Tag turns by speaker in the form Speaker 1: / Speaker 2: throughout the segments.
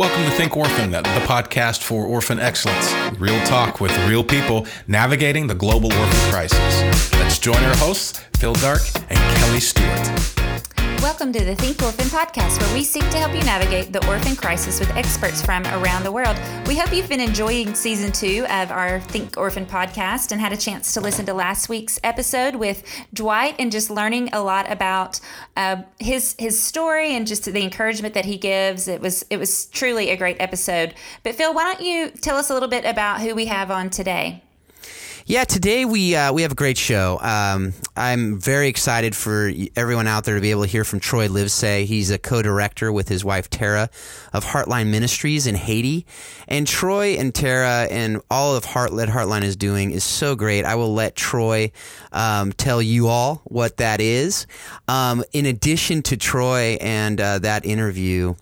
Speaker 1: Welcome to Think Orphan, the podcast for orphan excellence. Real talk with real people navigating the global orphan crisis. Let's join our hosts, Phil Dark and Kelly Stewart.
Speaker 2: Welcome to the Think Orphan podcast, where we seek to help you navigate the orphan crisis with experts from around the world. We hope you've been enjoying season two of our Think Orphan podcast and had a chance to listen to last week's episode with Dwight and just learning a lot about uh, his his story and just the encouragement that he gives. It was it was truly a great episode. But Phil, why don't you tell us a little bit about who we have on today?
Speaker 3: Yeah, today we uh, we have a great show. Um, I'm very excited for everyone out there to be able to hear from Troy Livesay. He's a co-director with his wife Tara of Heartline Ministries in Haiti, and Troy and Tara and all of Heartlet Heartline is doing is so great. I will let Troy um, tell you all what that is. Um, in addition to Troy and uh, that interview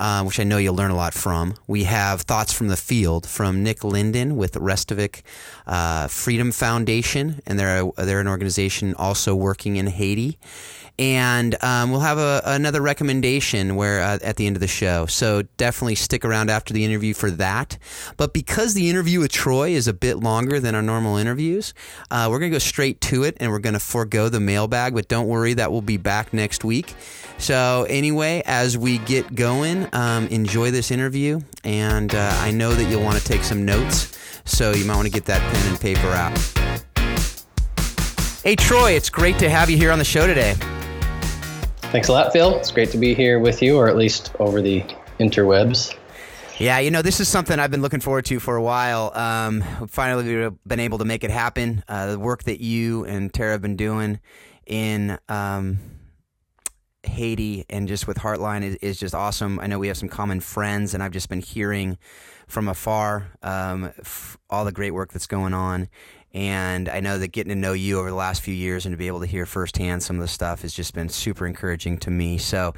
Speaker 3: uh, which I know you'll learn a lot from. We have thoughts from the field from Nick Linden with Restavek uh, Freedom Foundation, and they're a, they're an organization also working in Haiti and um, we'll have a, another recommendation where uh, at the end of the show. So definitely stick around after the interview for that. But because the interview with Troy is a bit longer than our normal interviews, uh, we're going to go straight to it, and we're going to forego the mailbag. But don't worry, that will be back next week. So anyway, as we get going, um, enjoy this interview, and uh, I know that you'll want to take some notes. So you might want to get that pen and paper out. Hey, Troy, it's great to have you here on the show today.
Speaker 4: Thanks a lot, Phil. It's great to be here with you, or at least over the interwebs.
Speaker 3: Yeah, you know, this is something I've been looking forward to for a while. Um, finally, we've been able to make it happen. Uh, the work that you and Tara have been doing in um, Haiti and just with Heartline is, is, just awesome. I know we have some common friends, and I've just been hearing from afar um, f- all the great work that's going on. And I know that getting to know you over the last few years and to be able to hear firsthand some of the stuff has just been super encouraging to me. So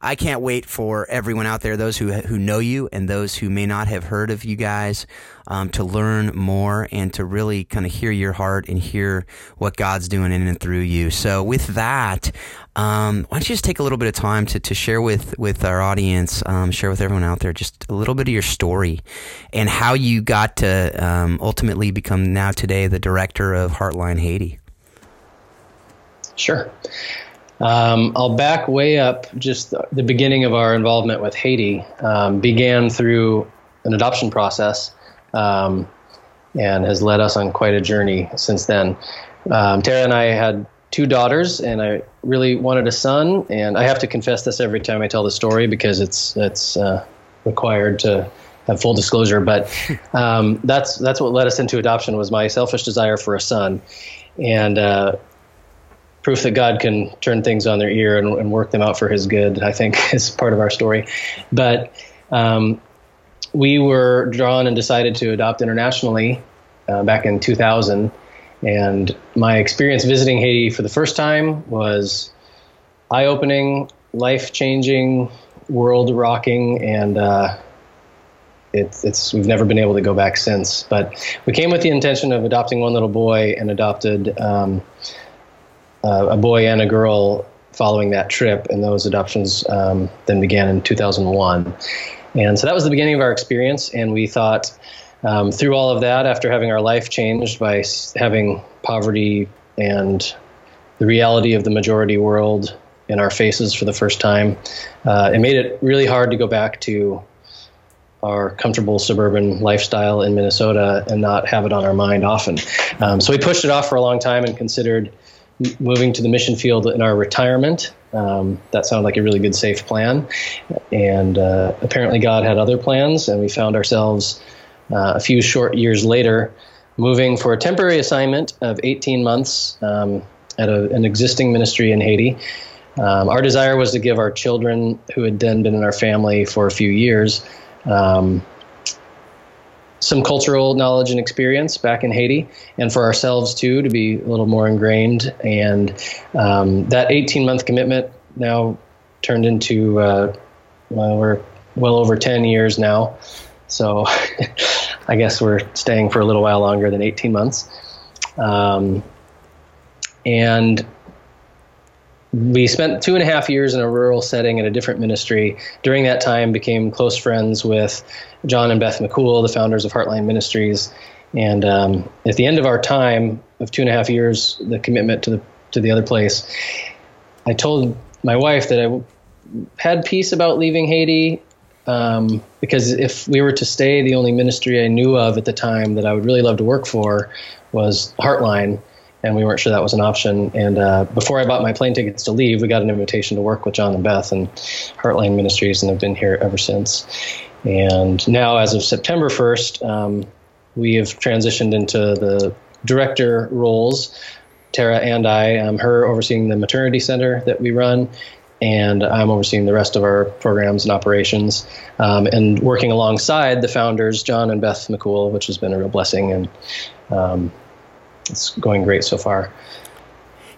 Speaker 3: I can't wait for everyone out there, those who who know you and those who may not have heard of you guys, um, to learn more and to really kind of hear your heart and hear what God's doing in and through you. So with that, um, why don't you just take a little bit of time to, to share with with our audience, um, share with everyone out there, just a little bit of your story and how you got to um, ultimately become now today the director of Heartline Haiti.
Speaker 4: Sure. Um, I'll back way up. Just the beginning of our involvement with Haiti um, began through an adoption process um, and has led us on quite a journey since then. Um, Tara and I had two daughters, and I really wanted a son. And I have to confess this every time I tell the story because it's it's uh, required to have full disclosure. But um, that's that's what led us into adoption was my selfish desire for a son, and uh, proof that God can turn things on their ear and, and, work them out for His good. I think is part of our story, but. Um, we were drawn and decided to adopt internationally uh, back in 2000. And my experience visiting Haiti for the first time was eye opening, life changing, world rocking, and uh, it's, it's we've never been able to go back since. But we came with the intention of adopting one little boy and adopted um, uh, a boy and a girl following that trip, and those adoptions um, then began in 2001. And so that was the beginning of our experience, and we thought um, through all of that, after having our life changed by having poverty and the reality of the majority world in our faces for the first time, uh, it made it really hard to go back to our comfortable suburban lifestyle in Minnesota and not have it on our mind often. Um, so we pushed it off for a long time and considered moving to the mission field in our retirement. Um, that sounded like a really good, safe plan. And uh, apparently, God had other plans, and we found ourselves uh, a few short years later moving for a temporary assignment of 18 months um, at a, an existing ministry in Haiti. Um, our desire was to give our children, who had then been in our family for a few years, um, some cultural knowledge and experience back in Haiti, and for ourselves too to be a little more ingrained. And um, that 18 month commitment now turned into uh, well, we're well over 10 years now. So I guess we're staying for a little while longer than 18 months. Um, and we spent two and a half years in a rural setting in a different ministry. During that time, became close friends with John and Beth McHoul, the founders of Heartline Ministries. And um, at the end of our time of two and a half years, the commitment to the to the other place, I told my wife that I had peace about leaving Haiti um, because if we were to stay, the only ministry I knew of at the time that I would really love to work for was Heartline and we weren't sure that was an option. And uh, before I bought my plane tickets to leave, we got an invitation to work with John and Beth and Heartline Ministries, and have been here ever since. And now, as of September 1st, um, we have transitioned into the director roles. Tara and I, um, her overseeing the maternity center that we run, and I'm overseeing the rest of our programs and operations, um, and working alongside the founders, John and Beth McHoul, which has been a real blessing. And um, it's going great so far.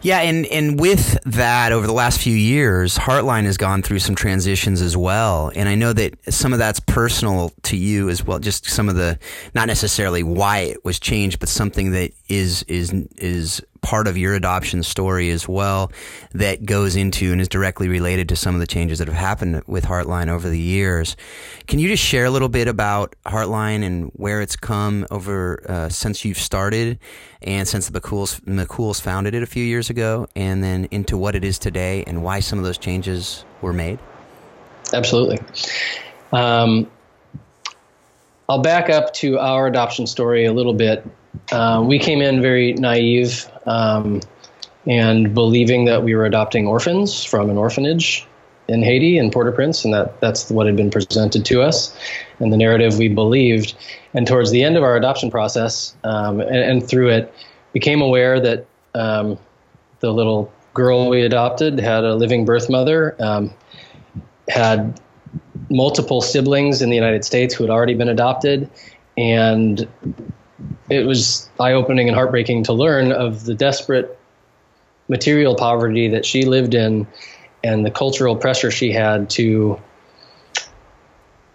Speaker 3: Yeah, and and with that, over the last few years, Heartline has gone through some transitions as well. And I know that some of that's personal to you as well. Just some of the, not necessarily why it was changed, but something that is is is part of your adoption story as well that goes into and is directly related to some of the changes that have happened with Heartline over the years. Can you just share a little bit about Heartline and where it's come over uh, since you've started and since the McHouls, McHouls founded it a few years ago, and then into what it is today and why some of those changes were made?
Speaker 4: Absolutely. Um, I'll back up to our adoption story a little bit. Uh, we came in very naive um, and believing that we were adopting orphans from an orphanage in Haiti in Port-au-Prince, and that that's what had been presented to us, and the narrative we believed. And towards the end of our adoption process, um, and, and, through it, became aware that um, the little girl we adopted had a living birth mother, um, had multiple siblings in the United States who had already been adopted, and it was eye opening and heartbreaking to learn of the desperate material poverty that she lived in and the cultural pressure she had to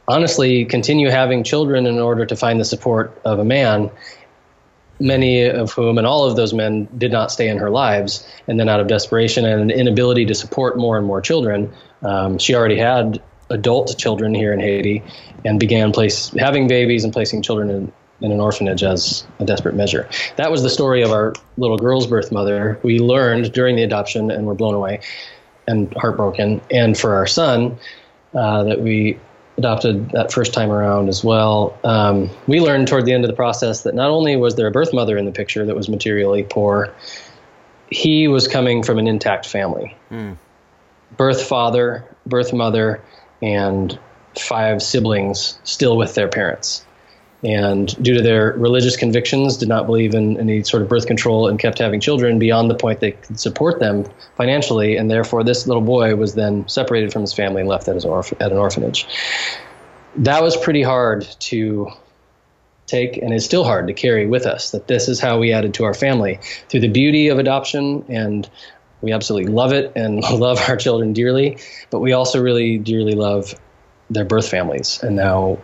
Speaker 4: honestly continue having children in order to find the support of a man many of whom and all of those men did not stay in her lives. And then out of desperation and an inability to support more and more children um, she already had adult children here in haiti and began place having babies and placing children in in an orphanage as a desperate measure. That was the story of our little girl's birth mother. We learned during the adoption and were blown away and heartbroken. And for our son, uh, that we adopted that first time around as well, um, we learned toward the end of the process that not only was there a birth mother in the picture that was materially poor, he was coming from an intact family. Mm. Birth father, birth mother, and five siblings still with their parents and due to their religious convictions did not believe in any sort of birth control and kept having children beyond the point they could support them financially and therefore this little boy was then separated from his family and left at, his at an orphanage. That was pretty hard to take and is still hard to carry with us that this is how we added to our family. Through the beauty of adoption and we absolutely love it and love our children dearly but we also really dearly love their birth families and now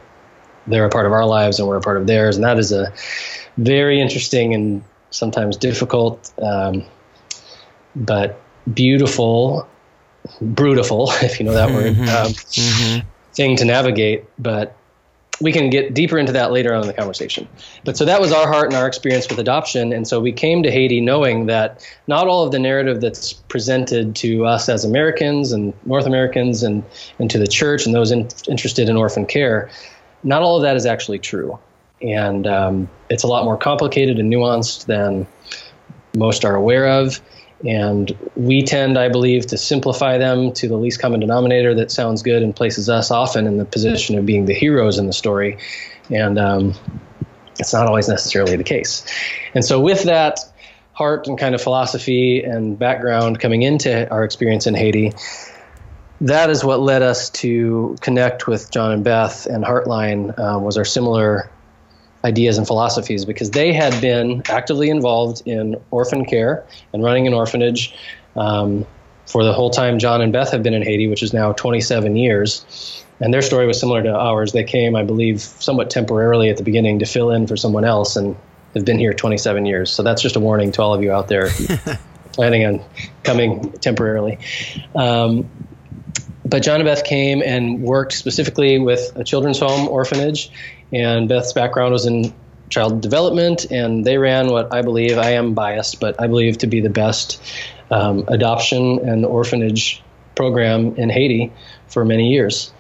Speaker 4: they're a part of our lives and we're a part of theirs, and that is a very interesting and sometimes difficult, um, but beautiful, brutal, if you know that word, mm-hmm. Um, mm-hmm. thing to navigate. But we can get deeper into that later on in the conversation. But so that was our heart and our experience with adoption. And so we came to Haiti knowing that not all of the narrative that's presented to us as Americans and North Americans and, and to the church and those in, interested in orphan care not all of that is actually true. And um, it's a lot more complicated and nuanced than most are aware of. And we tend, I believe, to simplify them to the least common denominator that sounds good and places us often in the position of being the heroes in the story. And um, it's not always necessarily the case. And so, with that heart and kind of philosophy and background coming into our experience in Haiti, that is what led us to connect with John and Beth and Heartline uh, was our similar ideas and philosophies because they had been actively involved in orphan care and running an orphanage um, for the whole time John and Beth have been in Haiti, which is now 27 years. And their story was similar to ours. They came, I believe, somewhat temporarily at the beginning to fill in for someone else and have been here 27 years. So that's just a warning to all of you out there. planning on coming temporarily. Um, but John and Beth came and worked specifically with a children's home orphanage, and Beth's background was in child development, and they ran what I believe I am biased, but I believe to be the best um, adoption and orphanage program in Haiti for many years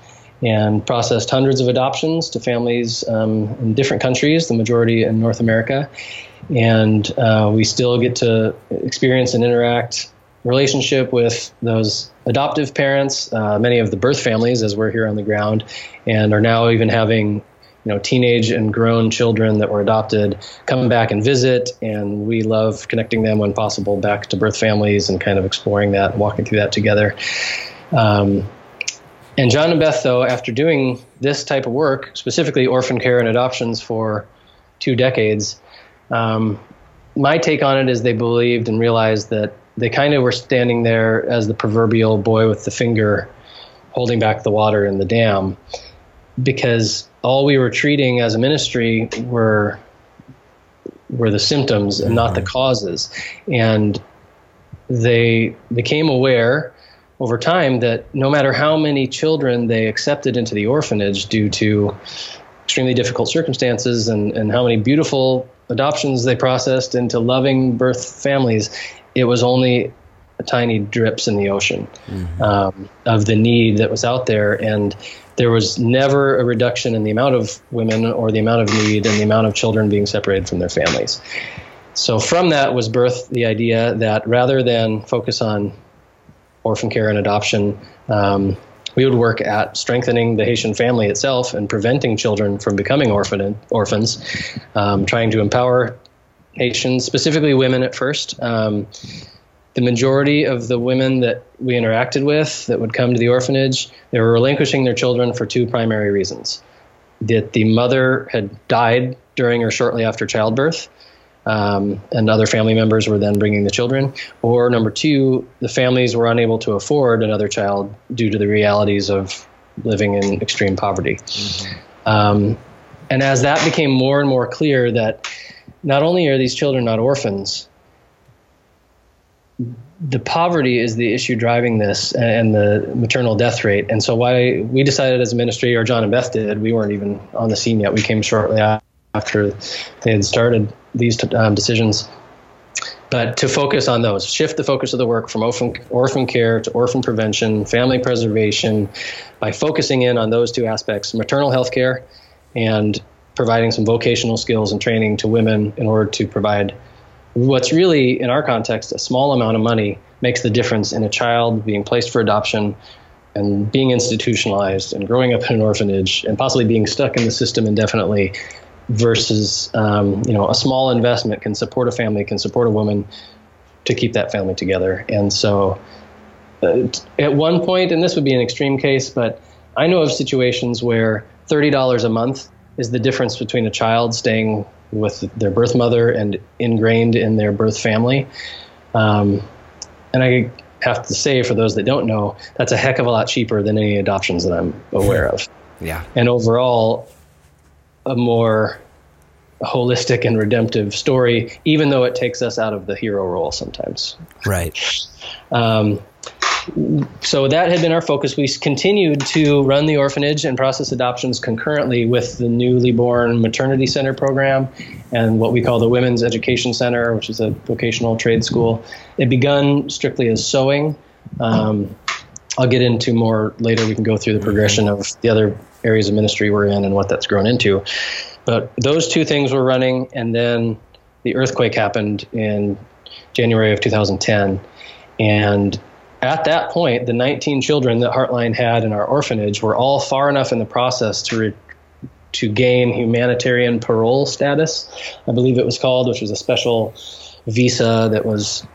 Speaker 4: and processed hundreds of adoptions to families um, in different countries, the majority in North America. And uh, we still get to experience and interact relationship with those adoptive parents, uh, many of the birth families, as we're here on the ground, and are now even having you know teenage and grown children that were adopted come back and visit and we love connecting them when possible back to birth families and kind of exploring that walking through that together. Um, and John and Beth, though, after doing this type of work, specifically orphan care and adoptions for two decades, um, my take on it is they believed and realized that they kind of were standing there as the proverbial boy with the finger holding back the water in the dam because all we were treating as a ministry were were the symptoms and not the mm-hmm. causes. And they became aware over time that no matter how many children they accepted into the orphanage due to extremely difficult circumstances and, and how many beautiful adoptions they processed into loving birth families, it was only tiny drips in the ocean mm-hmm. um, of the need that was out there. And there was never a reduction in the amount of women or the amount of need and the amount of children being separated from their families. So, from that was birthed the idea that rather than focus on orphan care and adoption. Um, we would work at strengthening the Haitian family itself and preventing children from becoming orphan, orphans, um, trying to empower Haitians, specifically women at first. Um, the majority of the women that we interacted with that would come to the orphanage, they were relinquishing their children for two primary reasons. That the mother had died during or shortly after childbirth, um, and other family members were then bringing the children. Or number two, the families were unable to afford another child due to the realities of living in extreme poverty. Mm-hmm. Um, and as that became more and more clear that not only are these children not orphans, the poverty is the issue driving this and the maternal death rate. And so, why we decided as a ministry, or John and Beth did, we weren't even on the scene yet. We came shortly after they had started these um, decisions. But to focus on those, shift the focus of the work from orphan, orphan care to orphan prevention, family preservation, by focusing in on those two aspects maternal health care and providing some vocational skills and training to women in order to provide what's really, in our context, a small amount of money makes the difference in a child being placed for adoption and being institutionalized and growing up in an orphanage and possibly being stuck in the system indefinitely versus um, you know a small investment can support a family, can support a woman to keep that family together. And so, uh, at one point, and this would be an extreme case, but I know of situations where thirty dollars a month is the difference between a child staying with their birth mother and ingrained in their birth family. Um, and I have to say, for those that don't know, that's a heck of a lot cheaper than any adoptions that I'm aware of.
Speaker 3: Yeah.
Speaker 4: And overall, a more holistic and redemptive story, even though it takes us out of the hero role sometimes.
Speaker 3: Right.
Speaker 4: Um, so that had been our focus. We continued to run the orphanage and process adoptions concurrently with the newly born maternity center program and what we call the Women's Education Center, which is a vocational trade school. It begun strictly as sewing. Um, I'll get into more later. We can go through the progression of the other areas of ministry we're in and what that's grown into. But those two things were running, and then the earthquake happened in January of 2010. And at that point, the 19 children that Heartline had in our orphanage were all far enough in the process to re- to gain humanitarian parole status, I believe it was called, which was a special visa that was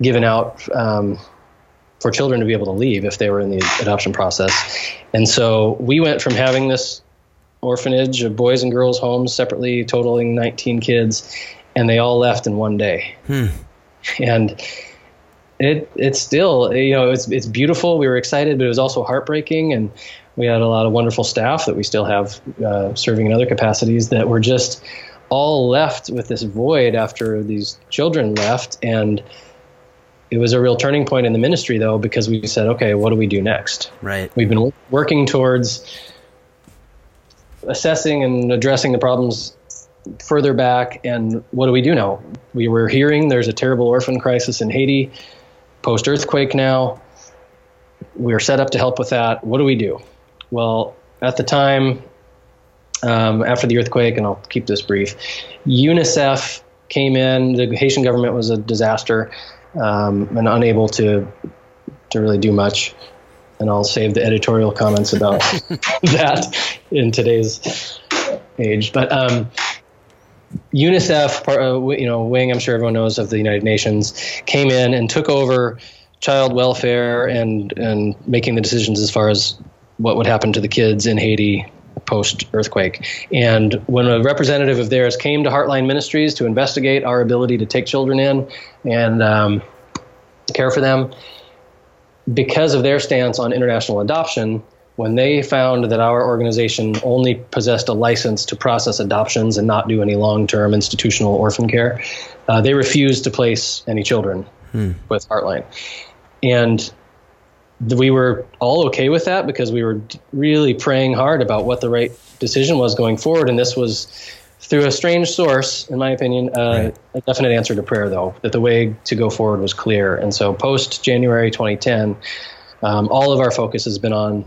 Speaker 4: given out um, for children to be able to leave if they were in the adoption process. And so we went from having this orphanage of boys and girls homes separately, totaling 19 kids, and they all left in one day. Hmm. And it it's still you know it's it's beautiful. We were excited, but it was also heartbreaking, and we had a lot of wonderful staff that we still have uh, serving in other capacities that were just all left with this void after these children left and it was a real turning point in the ministry, though, because we said, okay, what do we do next?
Speaker 3: Right.
Speaker 4: We've been working towards assessing and addressing the problems further back, and what do we do now? We were hearing there's a terrible orphan crisis in Haiti, post earthquake now. We are set up to help with that. What do we do? Well, at the time, um, after the earthquake, and I'll keep this brief, UNICEF came in. The Haitian government was a disaster um, and unable to to really do much. And I'll save the editorial comments about that in today's age. But um, UNICEF, uh, you know, wing I'm sure everyone knows of the United Nations, came in and took over child welfare and and making the decisions as far as what would happen to the kids in Haiti post earthquake. And when a representative of theirs came to Heartline Ministries to investigate our ability to take children in and um, care for them, because of their stance on international adoption, when they found that our organization only possessed a license to process adoptions and not do any long term institutional orphan care, uh, they refused to place any children hmm. with Heartline. And we were all okay with that because we were really praying hard about what the right decision was going forward. And this was through a strange source, in my opinion, uh, right. a definite answer to prayer, though, that the way to go forward was clear. And so, post January 2010, um, all of our focus has been on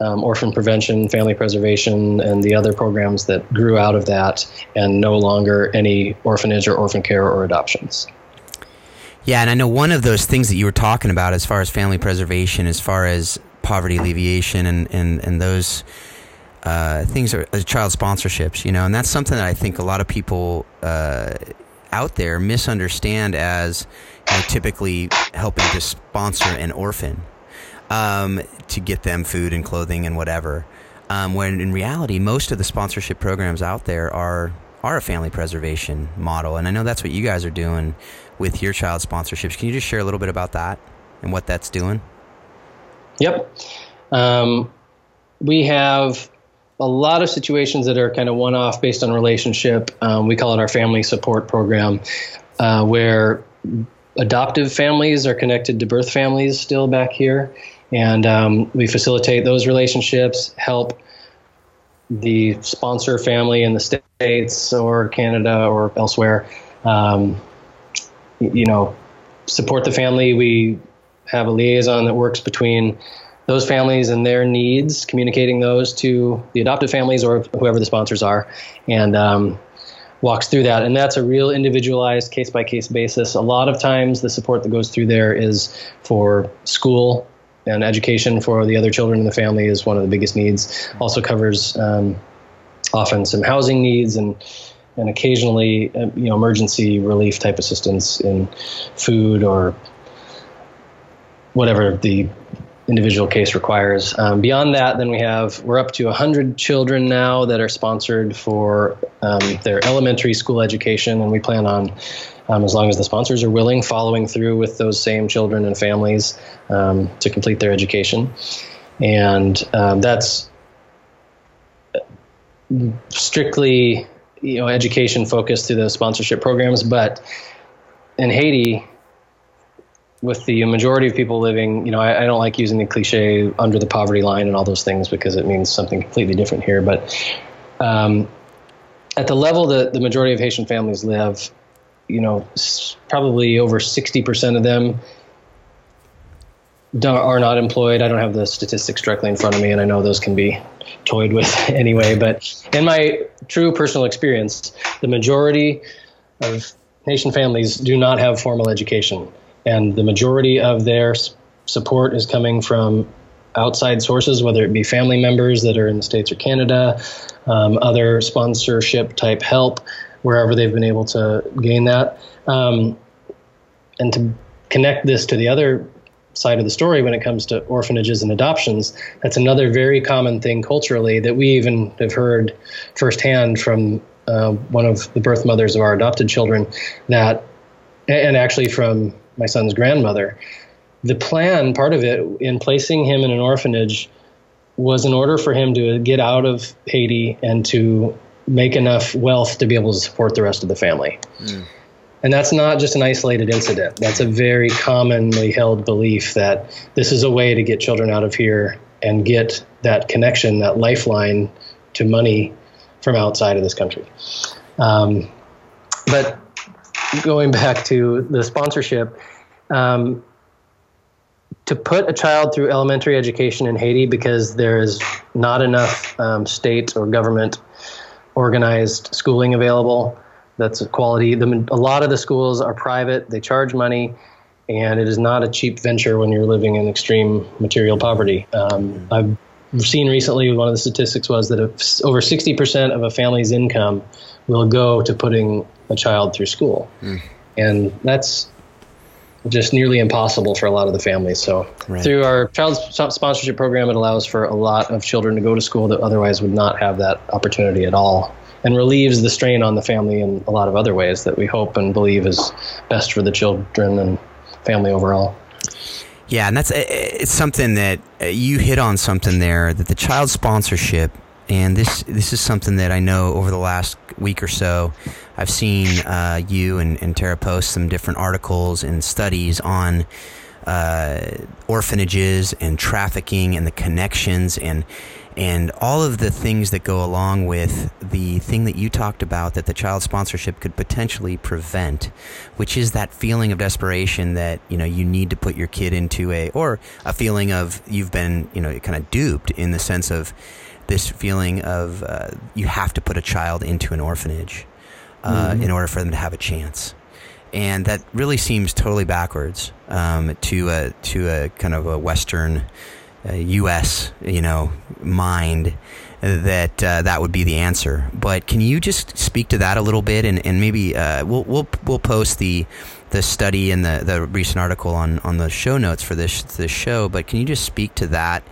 Speaker 4: um, orphan prevention, family preservation, and the other programs that grew out of that, and no longer any orphanage or orphan care or adoptions.
Speaker 3: Yeah, and I know one of those things that you were talking about as far as family preservation, as far as poverty alleviation and, and, and those uh, things are uh, child sponsorships, you know, and that's something that I think a lot of people uh, out there misunderstand as you know, typically helping to sponsor an orphan um, to get them food and clothing and whatever. Um, when in reality, most of the sponsorship programs out there are are a family preservation model, and I know that's what you guys are doing with your child sponsorships. Can you just share a little bit about that and what that's doing?
Speaker 4: Yep. Um, we have a lot of situations that are kind of one off based on relationship. Um, we call it our family support program, uh, where adoptive families are connected to birth families still back here. And um, we facilitate those relationships, help the sponsor family in the States or Canada or elsewhere, um, you know, support the family. We have a liaison that works between those families and their needs, communicating those to the adoptive families or whoever the sponsors are, and um, walks through that. And that's a real individualized case by case basis. A lot of times, the support that goes through there is for school and education for the other children in the family is one of the biggest needs. Also covers um, often some housing needs and and occasionally uh, you know emergency relief type assistance in food or whatever the individual case requires. Um, beyond that, then we have we're up to 100 children now that are sponsored for um, their elementary school education, and we plan on, um, as long as the sponsors are willing, following through with those same children and families um, to complete their education, and um, that's strictly you know education focused through the sponsorship programs, but in Haiti, with the majority of people living, you know, I, I, don't like using the cliche under the poverty line and all those things because it means something completely different here. But um, at the level that the majority of Haitian families live, you know, probably over 60% of them are not employed. I don't have the statistics directly in front of me, and I know those can be toyed with anyway. But in my true personal experience, the majority of Haitian families do not have formal education and the majority of their support is coming from outside sources, whether it be family members that are in the States or Canada, um, other sponsorship type help, wherever they've been able to gain that. Um, and to connect this to the other side of the story when it comes to orphanages and adoptions, that's another very common thing culturally that we even have heard firsthand from uh, one of the birth mothers of our adopted children that, and actually from my son's grandmother. The plan, part of it, in placing him in an orphanage, was in order for him to get out of Haiti and to make enough wealth to be able to support the rest of the family. Mm. And that's not just an isolated incident. That's a very commonly held belief that this is a way to get children out of here and get that connection, that lifeline to money from outside of this country. Um, but going back to the sponsorship, um, to put a child through elementary education in Haiti because there is not enough um, state or government organized schooling available that's a quality. The, a lot of the schools are private, they charge money, and it is not a cheap venture when you're living in extreme material poverty. Um, I've seen recently one of the statistics was that over 60% of a family's income will go to putting a child through school. Mm. And that's just nearly impossible for a lot of the families. So right. through our child sponsorship program, it allows for a lot of children to go to school that otherwise would not have that opportunity at all and relieves the strain on the family in a lot of other ways that we hope and believe is best for the children and family overall.
Speaker 3: Yeah, and that's it's something that uh, you hit on something there that the child sponsorship and this this is something that I know over the last week or so, I've seen uh, you and, and Tara post some different articles and studies on uh, orphanages and trafficking and the connections and and all of the things that go along with the thing that you talked about that the child sponsorship could potentially prevent, which is that feeling of desperation that you know you need to put your kid into a or a feeling of you've been you know kind of duped in the sense of this feeling of uh, you have to put a child into an orphanage uh, mm-hmm. in order for them to have a chance. And that really seems totally backwards um, to a to a kind of a Western uh, U.S. you know mind that uh, that would be the answer. But can you just speak to that a little bit, and, and maybe uh, we'll we'll we'll post the the study and the, the recent article on, on the show notes for this this show. But can you just speak to that,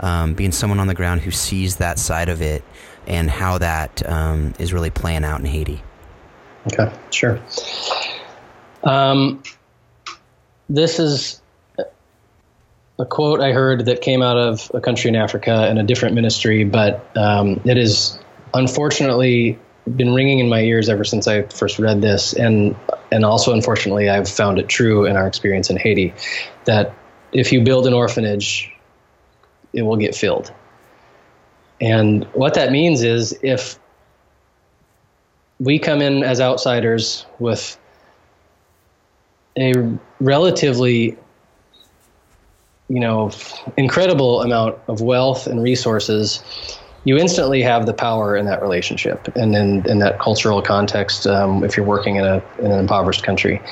Speaker 3: um, being someone on the ground who sees that side of it and how that um, is really playing out in Haiti?
Speaker 4: Okay, sure. Um, this is a quote I heard that came out of a country in Africa and a different ministry, but um, it is unfortunately been ringing in my ears ever since I first read this, and and also unfortunately I've found it true in our experience in Haiti that if you build an orphanage, it will get filled. And what that means is if we come in as outsiders with a relatively you know incredible amount of wealth and resources you instantly have the power in that relationship and in, in that cultural context um, if you're working in, a, in an impoverished country.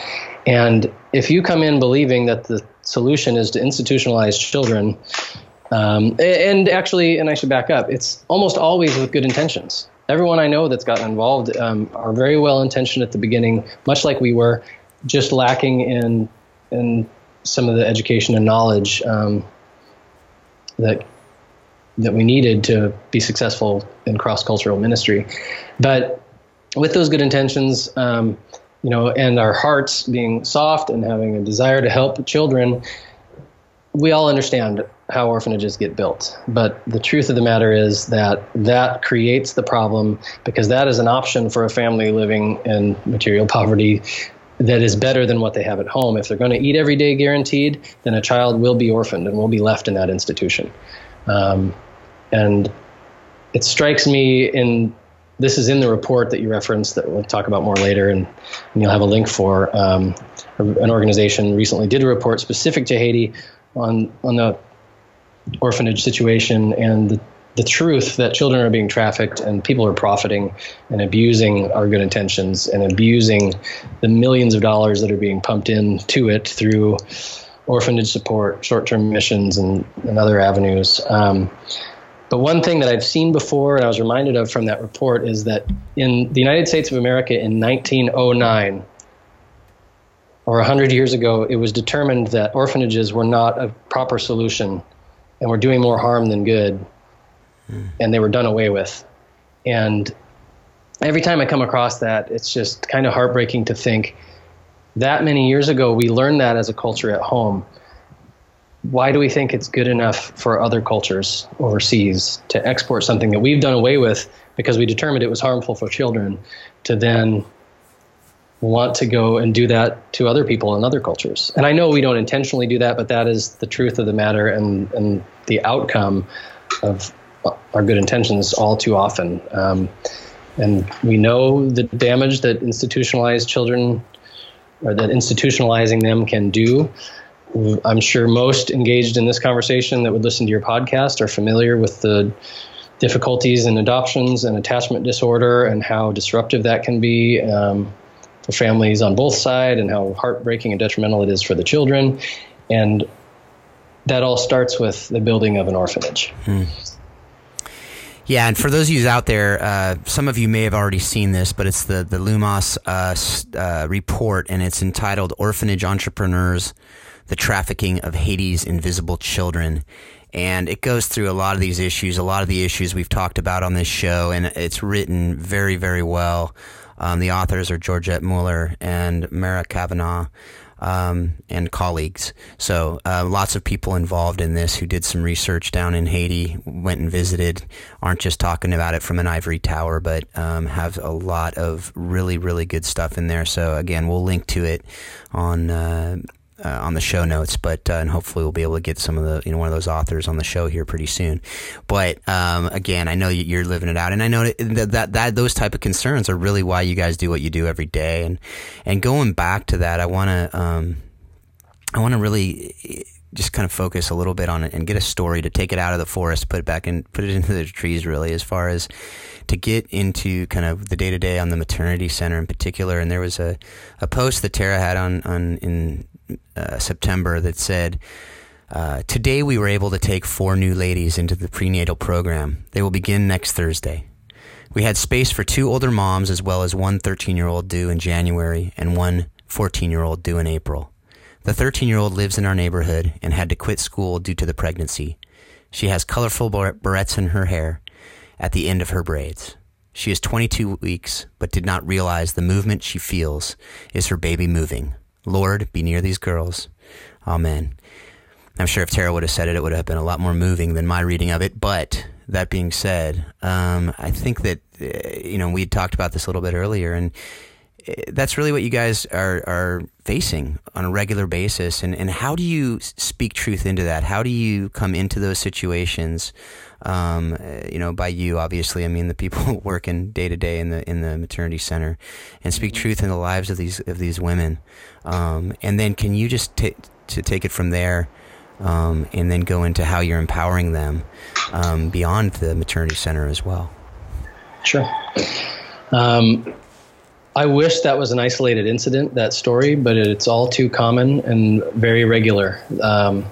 Speaker 4: And if you come in believing that the solution is to institutionalize children, um, and actually, and I should back up, it's almost always with good intentions. Everyone I know that's gotten involved um, are very well intentioned at the beginning, much like we were, just lacking in in some of the education and knowledge um, that that we needed to be successful in cross cultural ministry. But with those good intentions, um, you know, and our hearts being soft and having a desire to help children, we all understand how orphanages get built. But the truth of the matter is that that creates the problem because that is an option for a family living in material poverty that is better than what they have at home. If they're going to eat every day guaranteed, then a child will be orphaned and will be left in that institution. Um, and it strikes me in this is in the report that you referenced that we'll talk about more later, and, and you'll have a link for. Um, an organization recently did a report specific to Haiti on on the orphanage situation and the, the truth that children are being trafficked and people are profiting and abusing our good intentions and abusing the millions of dollars that are being pumped into it through orphanage support, short-term missions, and, and other avenues. Um, but one thing that I've seen before and I was reminded of from that report is that in the United States of America in 1909, or 100 years ago, it was determined that orphanages were not a proper solution and were doing more harm than good, mm. and they were done away with. And every time I come across that, it's just kind of heartbreaking to think that many years ago we learned that as a culture at home why do we think it's good enough for other cultures overseas to export something that we've done away with because we determined it was harmful for children to then want to go and do that to other people in other cultures. And I know we don't intentionally do that, but that is the truth of the matter and, and the outcome of our good intentions all too often. Um, and we know the damage that institutionalized children or that institutionalizing them can do. I'm sure most engaged in this conversation that would listen to your podcast are familiar with the difficulties in adoptions and attachment disorder and how disruptive that can be um, for families on both sides and how heartbreaking and detrimental it is for the children. And that all starts with the building of an orphanage. Hmm.
Speaker 3: Yeah, and for those of you out there, uh, some of you may have already seen this, but it's the the Lumos uh, uh, report, and it's entitled "Orphanage Entrepreneurs: The Trafficking of Haiti's Invisible Children." And it goes through a lot of these issues, a lot of the issues we've talked about on this show, and it's written very, very well. Um, the authors are Georgette Mulheir and Mara Kavanaugh um, and colleagues. So uh, lots of people involved in this who did some research down in Haiti, went and visited, aren't just talking about it from an ivory tower, but um, have a lot of really, really good stuff in there. So again, we'll link to it on uh, uh, on the show notes, but uh, and hopefully we'll be able to get some of the you know one of those authors on the show here pretty soon. But um, again, I know you're living it out, and I know that, that that those type of concerns are really why you guys do what you do every day. And and going back to that, I want to um, I want to really eh, just kind of focus a little bit on it and get a story to take it out of the forest, put it back and put it into the trees. Really, as far as to get into kind of the day to day on the maternity center in particular. And there was a, a post that Tara had on, on in uh, September that said, uh, Today we were able to take four new ladies into the prenatal program. They will begin next Thursday. We had space for two older moms as well as one 13 year old due in January and one 14 year old due in April. The 13 year old lives in our neighborhood and had to quit school due to the pregnancy. She has colorful barrettes in her hair at the end of her braids. She is 22 weeks, but did not realize the movement she feels is her baby moving. Lord, be near these girls. Amen. I'm sure if Tara would have said it, it would have been a lot more moving than my reading of it. But that being said, um, I think that, uh, you know, we talked about this a little bit earlier, and uh, that's really what you guys are, are facing on a regular basis. And, and how do you speak truth into that? How do you come into those situations? Um, uh, you know, by you, obviously, I mean the people working day to day in the in the maternity center, and speak mm-hmm. truth in the lives of these of these women. Um, and then, can you just t- to take it from there, um, and then go into how you're empowering them um, beyond the maternity center as well?
Speaker 4: Sure. Um, I wish that was an isolated incident, that story, but it's all too common and very regular. Um,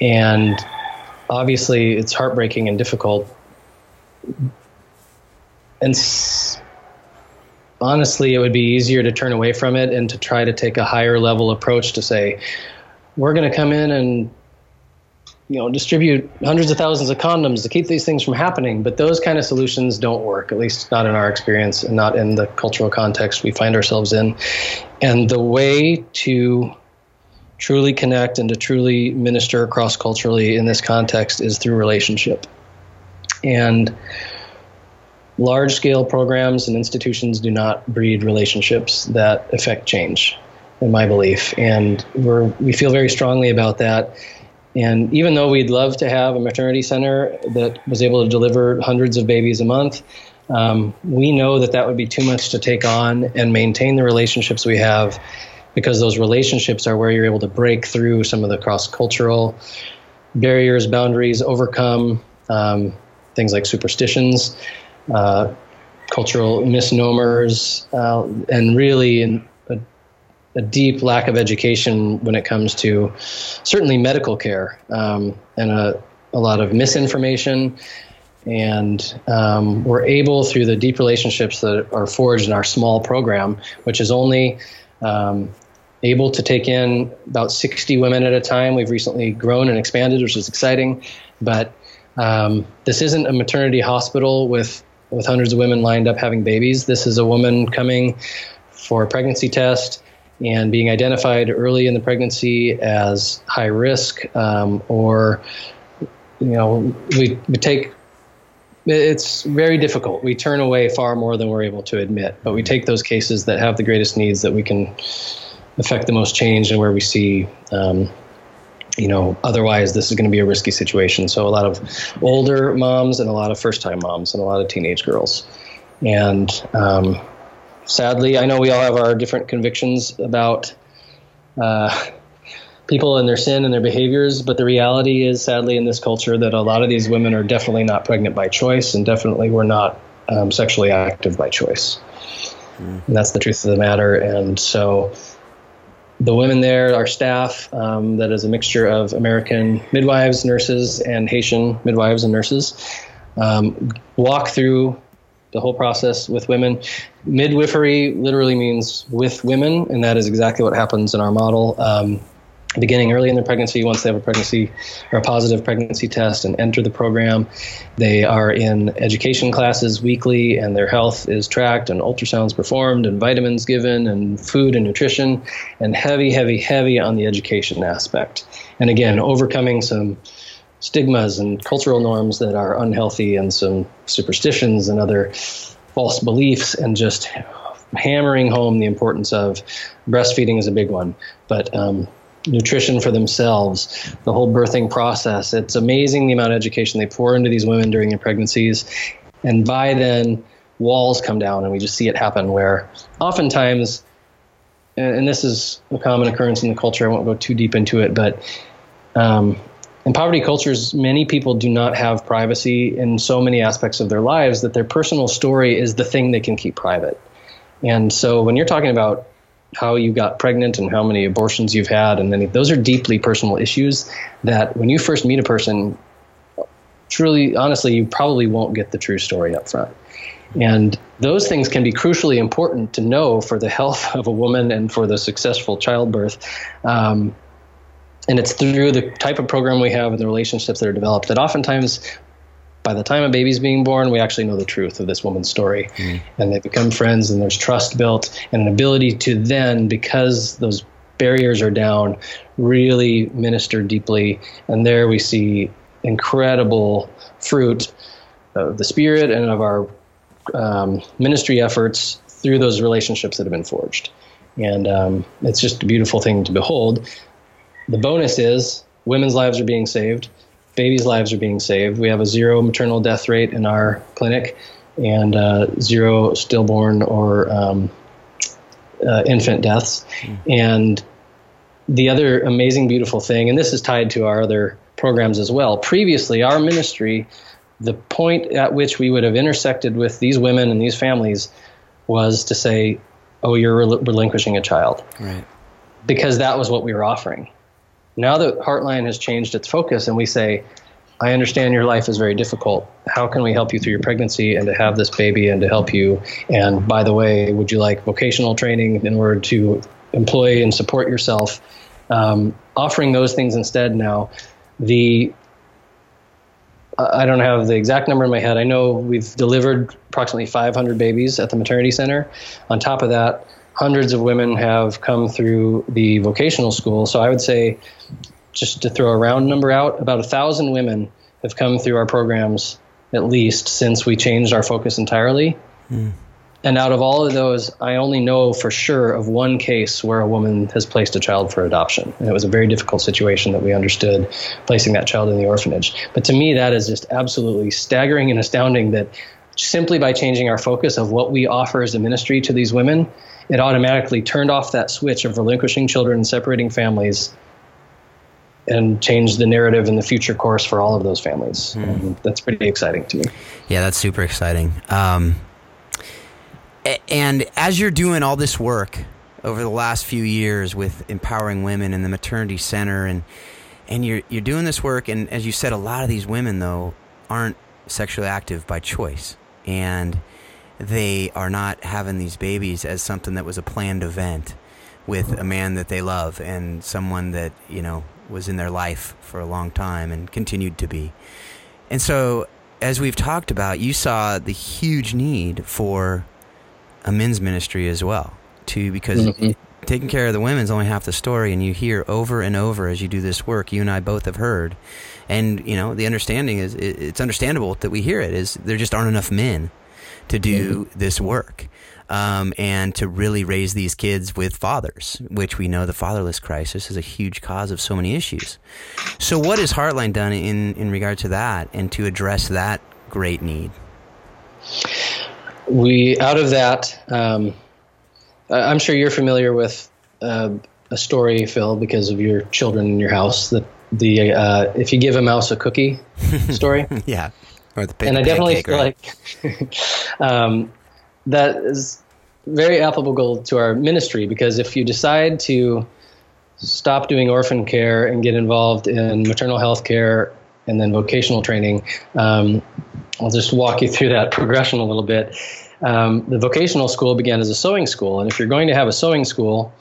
Speaker 4: and obviously it's heartbreaking and difficult. And s- honestly, it would be easier to turn away from it and to try to take a higher level approach to say, we're going to come in and you know distribute hundreds of thousands of condoms to keep these things from happening but those kind of solutions don't work at least not in our experience and not in the cultural context we find ourselves in and the way to truly connect and to truly minister cross culturally in this context is through relationship. And large scale programs and institutions do not breed relationships that affect change, in my belief. And we're, we feel very strongly about that. And even though we'd love to have a maternity center that was able to deliver hundreds of babies a month, um, we know that that would be too much to take on and maintain the relationships we have because those relationships are where you're able to break through some of the cross cultural barriers, boundaries, overcome um, things like superstitions, uh, cultural misnomers, uh, and really in a, a, deep lack of education when it comes to certainly medical care um, and a, a, lot of misinformation. And um, we're able, through the deep relationships that are forged in our small program, which is only um, able to take in about 60 women at a time. We've recently grown and expanded, which is exciting. But um, this isn't a maternity hospital with with hundreds of women lined up having babies. This is a woman coming for a pregnancy test and being identified early in the pregnancy as high risk, um, or you know, we, we take it's very difficult. We turn away far more than we're able to admit, but we take those cases that have the greatest needs that we can affect the most change and where we see, um, you know, otherwise this is going to be a risky situation. So a lot of older moms and a lot of first-time moms and a lot of teenage girls, and um, sadly, I know we all have our different convictions about. Uh, people and their sin and their behaviors, but the reality is, sadly, in this culture, that a lot of these women are definitely not pregnant by choice, and definitely were not um, sexually active by choice. Mm. And that's the truth of the matter. And so, the women there, our staff, um, that is a mixture of American midwives, nurses, and Haitian midwives and nurses, um, walk through the whole process with women. Midwifery literally means with women, and that is exactly what happens in our model. Um, beginning early in their pregnancy once they have a pregnancy or a positive pregnancy test and enter the program they are in education classes weekly and their health is tracked and ultrasounds performed and vitamins given and food and nutrition and heavy heavy heavy on the education aspect. And again overcoming some stigmas and cultural norms that are unhealthy and some superstitions and other false beliefs and just hammering home the importance of breastfeeding is a big one. But um, nutrition for themselves, the whole birthing process. It's amazing the amount of education they pour into these women during their pregnancies. And by then, walls come down, and we just see it happen where oftentimes, and this is a common occurrence in the culture, I won't go too deep into it, but um, in poverty cultures, many people do not have privacy in so many aspects of their lives that their personal story is the thing they can keep private. And so when you're talking about how you got pregnant and how many abortions you've had, and then those are deeply personal issues that when you first meet a person, truly, honestly, you probably won't get the true story up front. And those things can be crucially important to know for the health of a woman and for the successful childbirth. Um, and it's through the type of program we have and the relationships that are developed that oftentimes by the time a baby's being born, we actually know the truth of this woman's story. Mm. And they become friends, and there's trust built, and an ability to then, because those barriers are down, really minister deeply. And there we see incredible fruit of the Spirit and of our um, ministry efforts through those relationships that have been forged. And um, it's just a beautiful thing to behold. The bonus is women's lives are being saved babies' lives are being saved. We have a zero maternal death rate in our clinic and uh, zero stillborn or um, uh, infant deaths. Mm. And the other amazing, beautiful thing, and this is tied to our other programs as well. Previously, our ministry, the point at which we would have intersected with these women and these families was to say, "Oh, you're rel- relinquishing a child," right? Because that was what we were offering. Now that Heartline has changed its focus and we say, I understand your life is very difficult. How can we help you through your pregnancy and to have this baby and to help you? And by the way, would you like vocational training in order to employ and support yourself? Um, offering those things instead now. The I don't have the exact number in my head. I know we've delivered approximately 500 babies at the maternity center. On top of that, hundreds of women have come through the vocational school. So I would say, just to throw a round number out, about a thousand women have come through our programs at least since we changed our focus entirely. Mm. And out of all of those, I only know for sure of one case where a woman has placed a child for adoption. And it was a very difficult situation that we understood placing that child in the orphanage. But to me, that is just absolutely staggering and astounding that simply by changing our focus of what we offer as a ministry to these women, it automatically turned off that switch of relinquishing children and separating families and changed the narrative and the future course for all of those families. Mm. that's pretty exciting to me.
Speaker 3: Yeah, that's super exciting. Um, and as you're doing all this work over the last few years with empowering women in the maternity center and and you're you're doing this work and as you said a lot of these women though aren't sexually active by choice and they are not having these babies as something that was a planned event with a man that they love and someone that, you know, was in their life for a long time and continued to be. And so, as we've talked about, you saw the huge need for a men's ministry as well, too, because mm-hmm. taking care of the women is only half the story, and you hear over and over as you do this work. You and I both have heard, and you know the understanding is it's understandable that we hear it is there just aren't enough men to do mm-hmm. this work. Um, and to really raise these kids with fathers, which we know the fatherless crisis is a huge cause of so many issues. So, what has Heartline done in, in regard to that and to address that great need?
Speaker 4: We, out of that, um, I'm sure you're familiar with uh, a story, Phil, because of your children in your house. That the uh, if you give a mouse a cookie story.
Speaker 3: yeah.
Speaker 4: Or the and I definitely feel right? like um, that is very applicable to our ministry because if you decide to stop doing orphan care and get involved in maternal health care and then vocational training, um, I'll just walk you through that progression a little bit. Um, the vocational school began as a sewing school, and if you're going to have a sewing school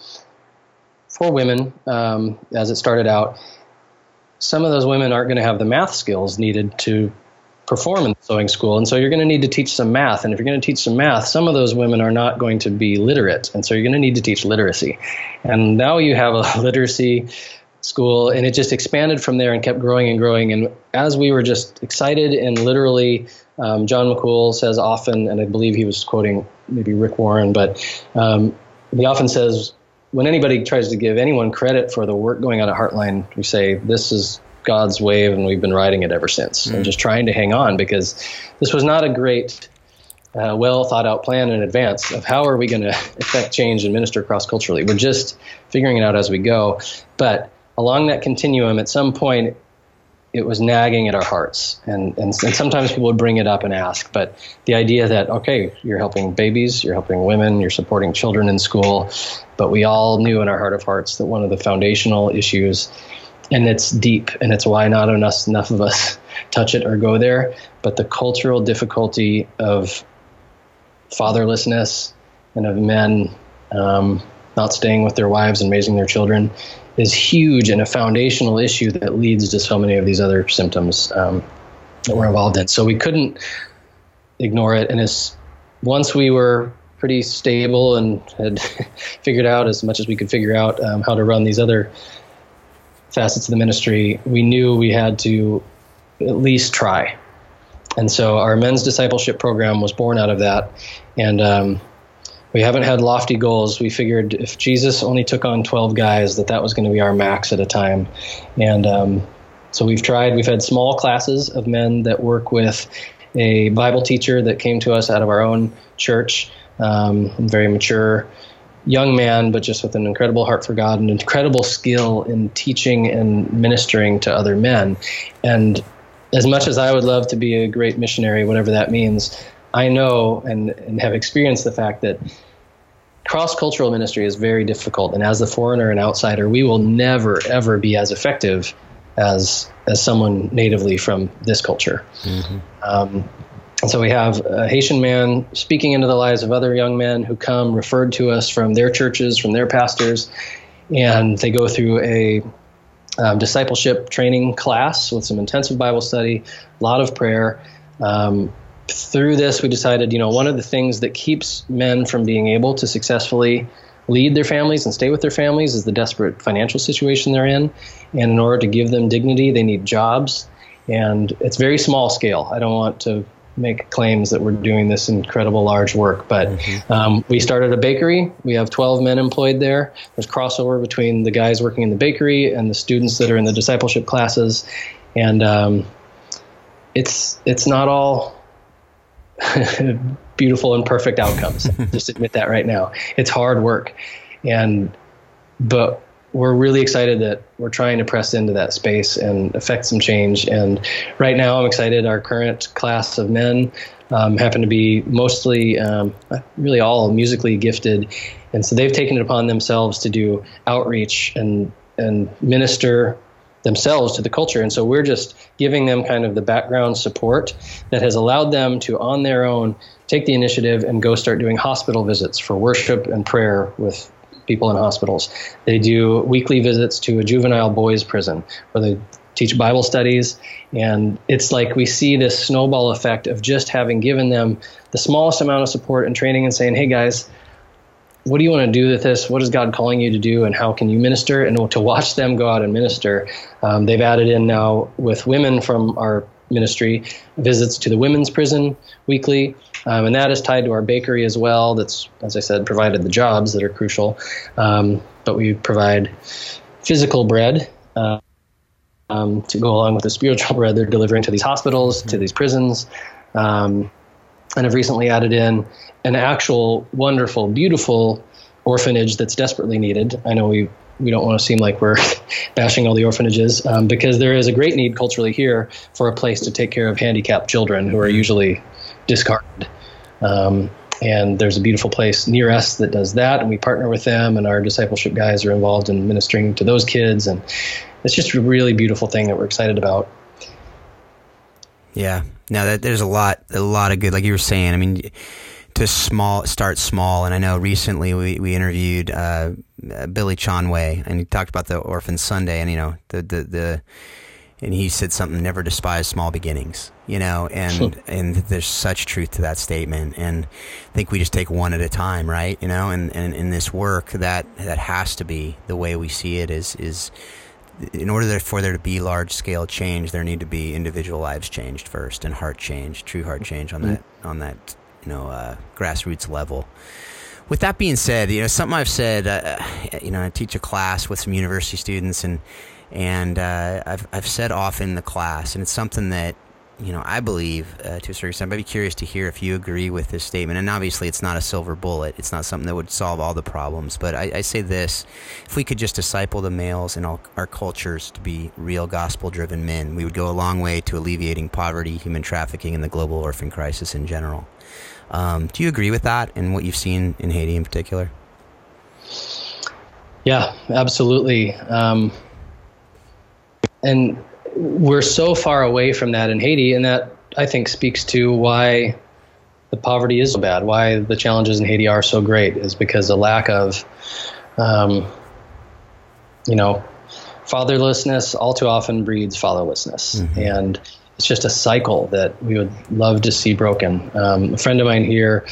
Speaker 4: for women, um, as it started out, some of those women aren't going to have the math skills needed to perform in sewing school. And so you're going to need to teach some math. And if you're going to teach some math, some of those women are not going to be literate. And so you're going to need to teach literacy. And now you have a literacy school, and it just expanded from there and kept growing and growing. And as we were just excited and literally, um, John McHoul says often, and I believe he was quoting maybe Rick Warren, but um, he often says, when anybody tries to give anyone credit for the work going on at Heartline, we say, this is God's wave, and we've been riding it ever since, mm. and just trying to hang on because this was not a great, uh, well thought out plan in advance of how are we going to affect change and minister cross culturally. We're just figuring it out as we go. But along that continuum, at some point, it was nagging at our hearts. And, and, and, sometimes people would bring it up and ask, but the idea that, okay, you're helping babies, you're helping women, you're supporting children in school, but we all knew in our heart of hearts that one of the foundational issues and it's deep and it's why not enough enough of us touch it or go there. But the cultural difficulty of fatherlessness and of men um, not staying with their wives and raising their children is huge and a foundational issue that leads to so many of these other symptoms um, that we're involved in. So we couldn't ignore it. And as once we were pretty stable and had figured out as much as we could figure out um, how to run these other facets of the ministry, we knew we had to at least try. And so our men's discipleship program was born out of that. And um, we haven't had lofty goals. We figured if Jesus only took on 12 guys, that that was going to be our max at a time. And um, so we've tried, we've had small classes of men that work with a Bible teacher that came to us out of our own church, um, very mature young man, but just with an incredible heart for God and incredible skill in teaching and ministering to other men. And as much as I would love to be a great missionary, whatever that means, I know and, and have experienced the fact that cross cultural ministry is very difficult. And as a foreigner and outsider, we will never, ever be as effective as as someone natively from this culture. Mm-hmm. Um, and so we have a Haitian man speaking into the lives of other young men who come referred to us from their churches, from their pastors, and they go through a um, discipleship training class with some intensive Bible study, a lot of prayer. Um, through this, we decided, you know, one of the things that keeps men from being able to successfully lead their families and stay with their families is the desperate financial situation they're in. And in order to give them dignity, they need jobs. And it's very small scale. I don't want to make claims that we're doing this incredible large work. But mm-hmm. um, we started a bakery. We have 12 men employed there. There's crossover between the guys working in the bakery and the students that are in the discipleship classes, and um, it's it's not all beautiful and perfect outcomes. Just admit that right now. It's hard work, and but we're really excited that we're trying to press into that space and affect some change. And right now, I'm excited. Our current class of men um, happen to be mostly, um, really all musically gifted, and so they've taken it upon themselves to do outreach and and minister themselves to the culture. And so we're just giving them kind of the background support that has allowed them to, on their own, take the initiative and go start doing hospital visits for worship and prayer with people in hospitals. They do weekly visits to a juvenile boys prison where they teach Bible studies. And it's like we see this snowball effect of just having given them the smallest amount of support and training and saying, hey guys, what do you want to do with this? What is God calling you to do, and how can you minister? And to watch them go out and minister, um, they've added in now with women from our ministry visits to the women's prison weekly, um, and that is tied to our bakery as well. That's, as I said, provided the jobs that are crucial, um, but we provide physical bread. Uh, um, to go along with the spiritual bread they're delivering to these hospitals, mm-hmm. to these prisons, um, and have recently added in an actual wonderful, beautiful orphanage that's desperately needed. I know we we don't want to seem like we're bashing all the orphanages um, because there is a great need culturally here for a place to take care of handicapped children who are usually discarded. Um, and there's a beautiful place near us that does that, and we partner with them, and our discipleship guys are involved in ministering to those kids, and it's just a really beautiful thing that we're excited about.
Speaker 3: Yeah, no, that, there's a lot, a lot of good, like you were saying. I mean, to small, start small, and I know recently we we interviewed uh, Billy Conway, and he talked about the Orphan Sunday, and you know the the the and he said something never despise small beginnings you know? And and there's such truth to that statement. And i think we just take one at a time right? You know? And and in this work that that has to be the way we see it is is in order for there to be large scale change there need to be individual lives changed first and heart change true heart change on mm-hmm. that on that you know uh, grassroots level. With that being said you know something i've said uh, you know i teach a class with some university students and and uh, I've, I've said often in the class, and it's something that you know I believe uh, to a certain extent. I'd be curious to hear if you agree with this statement. And obviously, it's not a silver bullet. It's not something that would solve all the problems. But I, I say this: if we could just disciple the males in all our cultures to be real gospel-driven men, we would go a long way to alleviating poverty, human trafficking, and the global orphan crisis in general. Um, do you agree with that and what you've seen in Haiti in particular?
Speaker 4: Yeah, absolutely. Um, and we're so far away from that in Haiti, and that I think speaks to why the poverty is so bad, why the challenges in Haiti are so great, is because the lack of, um, you know, fatherlessness all too often breeds fatherlessness, mm-hmm. and it's just a cycle that we would love to see broken. Um, a friend of mine here,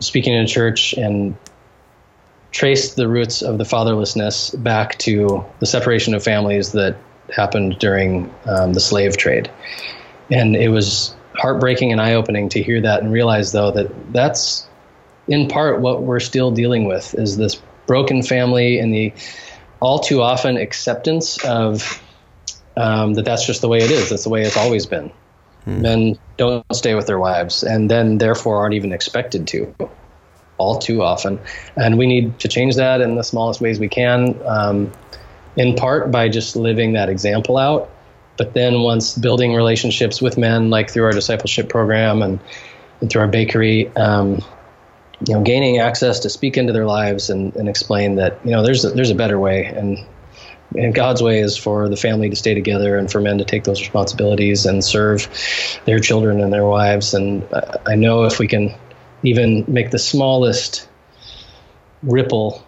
Speaker 4: speaking in a church, and traced the roots of the fatherlessness back to the separation of families that happened during um, the slave trade. And it was heartbreaking and eye opening to hear that and realize, though, that that's in part what we're still dealing with is this broken family and the all too often acceptance of um, that that's just the way it is. That's the way it's always been. Hmm. Men don't stay with their wives and then therefore aren't even expected to all too often. And we need to change that in the smallest ways we can. Um, in part by just living that example out. But then once building relationships with men, like through our discipleship program and, and through our bakery, um, you know, gaining access to speak into their lives and, and explain that you know there's a, there's a better way, and and God's way is for the family to stay together and for men to take those responsibilities and serve their children and their wives. And I know if we can even make the smallest ripple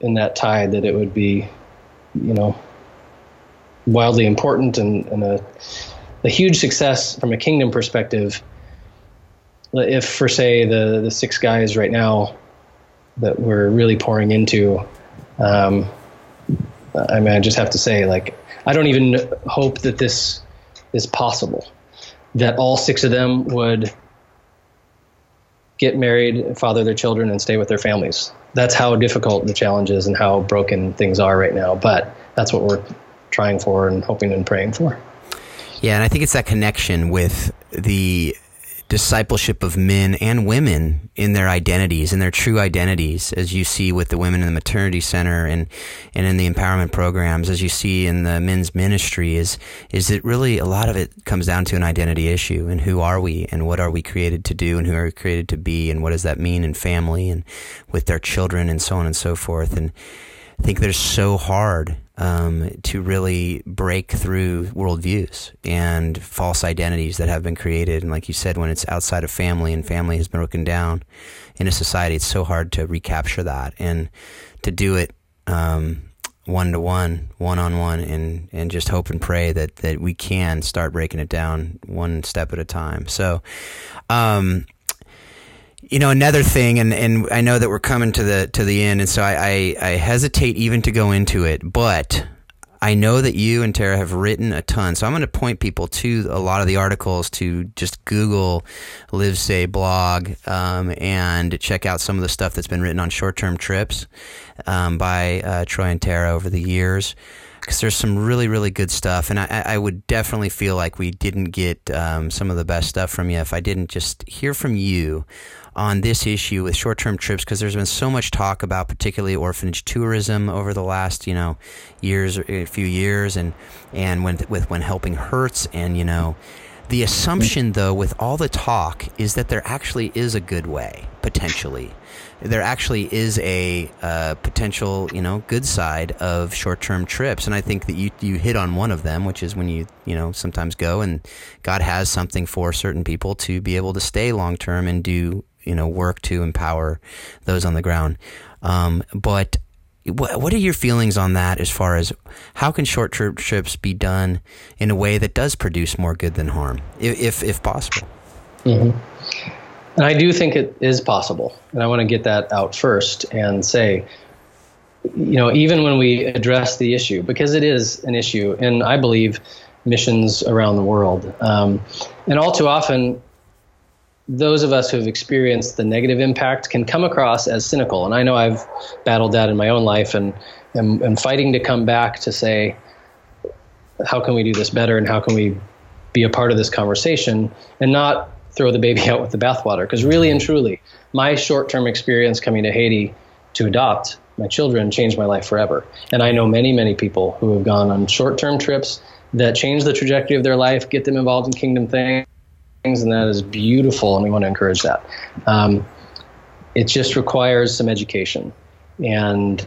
Speaker 4: in that tide, that it would be you know, wildly important and, and a, a huge success from a kingdom perspective. If, for say, the, the six guys right now that we're really pouring into, um, I mean, I just have to say, like, I don't even hope that this is possible. That all six of them would get married, father their children, and stay with their families that's how difficult the challenge is and how broken things are right now. But that's what we're trying for and hoping and praying for.
Speaker 3: Yeah, and I think it's that connection with the discipleship of men and women in their identities, in their true identities, as you see with the women in the maternity center and, and in the empowerment programs, as you see in the men's ministry, is is it really a lot of it comes down to an identity issue and who are we and what are we created to do and who are we created to be and what does that mean in family and with their children and so on and so forth. And I think they're so hard um, to really break through worldviews and false identities that have been created. And like you said, when it's outside of family and family has been broken down in a society, it's so hard to recapture that and to do it one to one, one on one, and and just hope and pray that that we can start breaking it down one step at a time. So. Um, You know, another thing, and, and I know that we're coming to the to the end, and so I, I, I hesitate even to go into it, but I know that you and Tara have written a ton, so I'm going to point people to a lot of the articles to just Google Livesay blog um, and check out some of the stuff that's been written on short term trips um, by uh, Troy and Tara over the years. Because there's some really, really good stuff, and I, I would definitely feel like we didn't get um, some of the best stuff from you if I didn't just hear from you on this issue with short-term trips because there's been so much talk about particularly orphanage tourism over the last you know years a few years and and when with when helping hurts and you know the assumption though with all the talk is that there actually is a good way potentially. There actually is a uh, potential, you know, good side of short-term trips, and I think that you you hit on one of them, which is when you you know sometimes go and God has something for certain people to be able to stay long-term and do you know work to empower those on the ground. Um, but what, what are your feelings on that as far as how can short trip trips be done in a way that does produce more good than harm, if if, possible?
Speaker 4: Mm-hmm. And I do think it is possible, and I want to get that out first and say, you know, even when we address the issue, because it is an issue, and I believe missions around the world, um, and all too often those of us who have experienced the negative impact can come across as cynical. And I know I've battled that in my own life and am, am fighting to come back to say, how can we do this better and how can we be a part of this conversation and not throw the baby out with the bathwater? Because really and truly, my short term experience coming to Haiti to adopt my children changed my life forever. And I know many, many people who have gone on short term trips that change the trajectory of their life, get them involved in kingdom things things, and that is beautiful, and we want to encourage that. Um, it just requires some education, and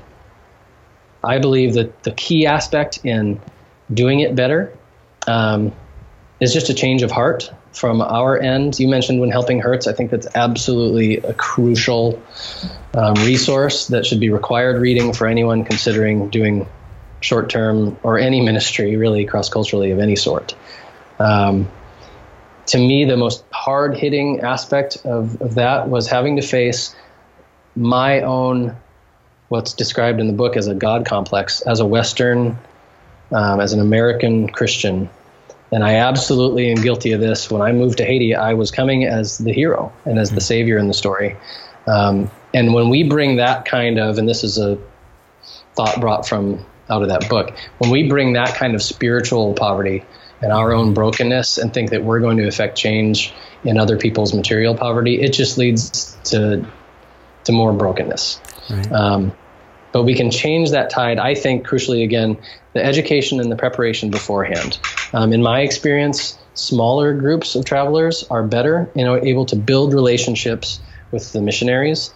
Speaker 4: I believe that the key aspect in doing it better um, is just a change of heart from our end. You mentioned when helping hurts. I think that's absolutely a crucial um, resource that should be required reading for anyone considering doing short term or any ministry, really cross culturally of any sort. Um, to me, the most hard hitting aspect of, of that was having to face my own, what's described in the book as a God complex, as a Western, um, as an American Christian. And I absolutely am guilty of this. When I moved to Haiti, I was coming as the hero and as the hmm. savior in the story. Um, and when we bring that kind of, and this is a thought brought from out of that book, when we bring that kind of spiritual poverty and our own brokenness and think that we're going to affect change in other people's material poverty, it just leads to to more brokenness. Right. Um, but we can change that tide. I think crucially again, the education and the preparation beforehand. Um, in my experience, smaller groups of travelers are better, you know, able to build relationships with the missionaries.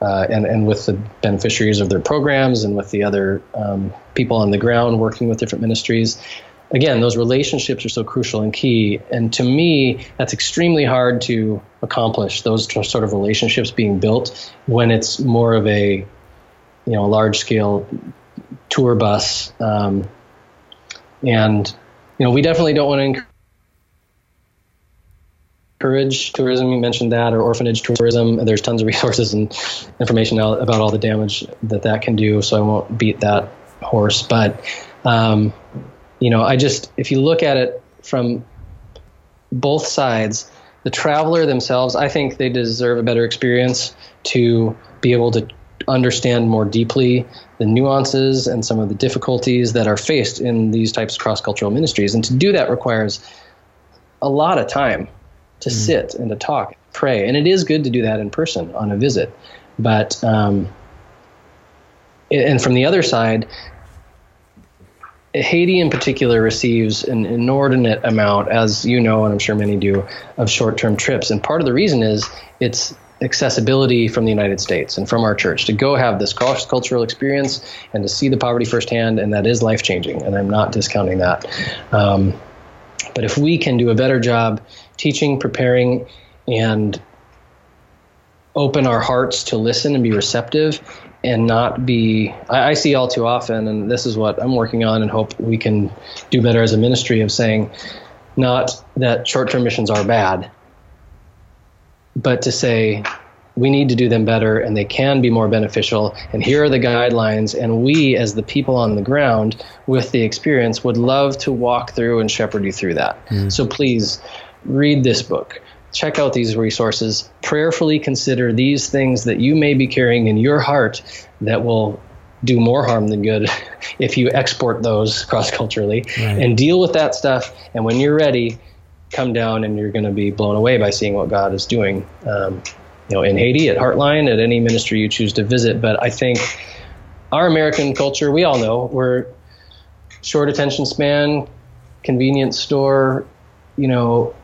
Speaker 4: Uh, and, and with the beneficiaries of their programs and with the other um, people on the ground working with different ministries again, those relationships are so crucial and key. And to me, that's extremely hard to accomplish those sort of relationships being built when it's more of a, you know, large scale tour bus. Um, and, you know, we definitely don't want to encourage tourism. You mentioned that, or orphanage tourism. There's tons of resources and information about all the damage that that can do. So I won't beat that horse, but um, you know, I just, if you look at it from both sides, the traveler themselves, I think they deserve a better experience to be able to understand more deeply the nuances and some of the difficulties that are faced in these types of cross cultural ministries. And to do that requires a lot of time to mm. sit and to talk, pray. And it is good to do that in person on a visit. But, um, and from the other side, Haiti in particular receives an inordinate amount, as you know, and I'm sure many do, of short term trips. And part of the reason is it's accessibility from the United States and from our church to go have this cross cultural experience and to see the poverty firsthand, and that is life changing. And I'm not discounting that. Um, but if we can do a better job teaching, preparing, and open our hearts to listen and be receptive and not be I, I, see all too often and this is what i'm working on and hope we can do better as a ministry of saying not that short-term missions are bad but to say we need to do them better and they can be more beneficial. And here are the guidelines and we as the people on the ground with the experience would love to walk through and shepherd you through that. Mm. so please read this book check out these resources prayerfully consider these things that you may be carrying in your heart that will do more harm than good if you export those cross culturally right. and deal with that stuff and when you're ready come down and you're going to be blown away by seeing what god is doing um, you know, in Haiti, at Heartline, at any ministry you choose to visit. But I think our American culture, we all know, we're short attention span, convenience store, you know,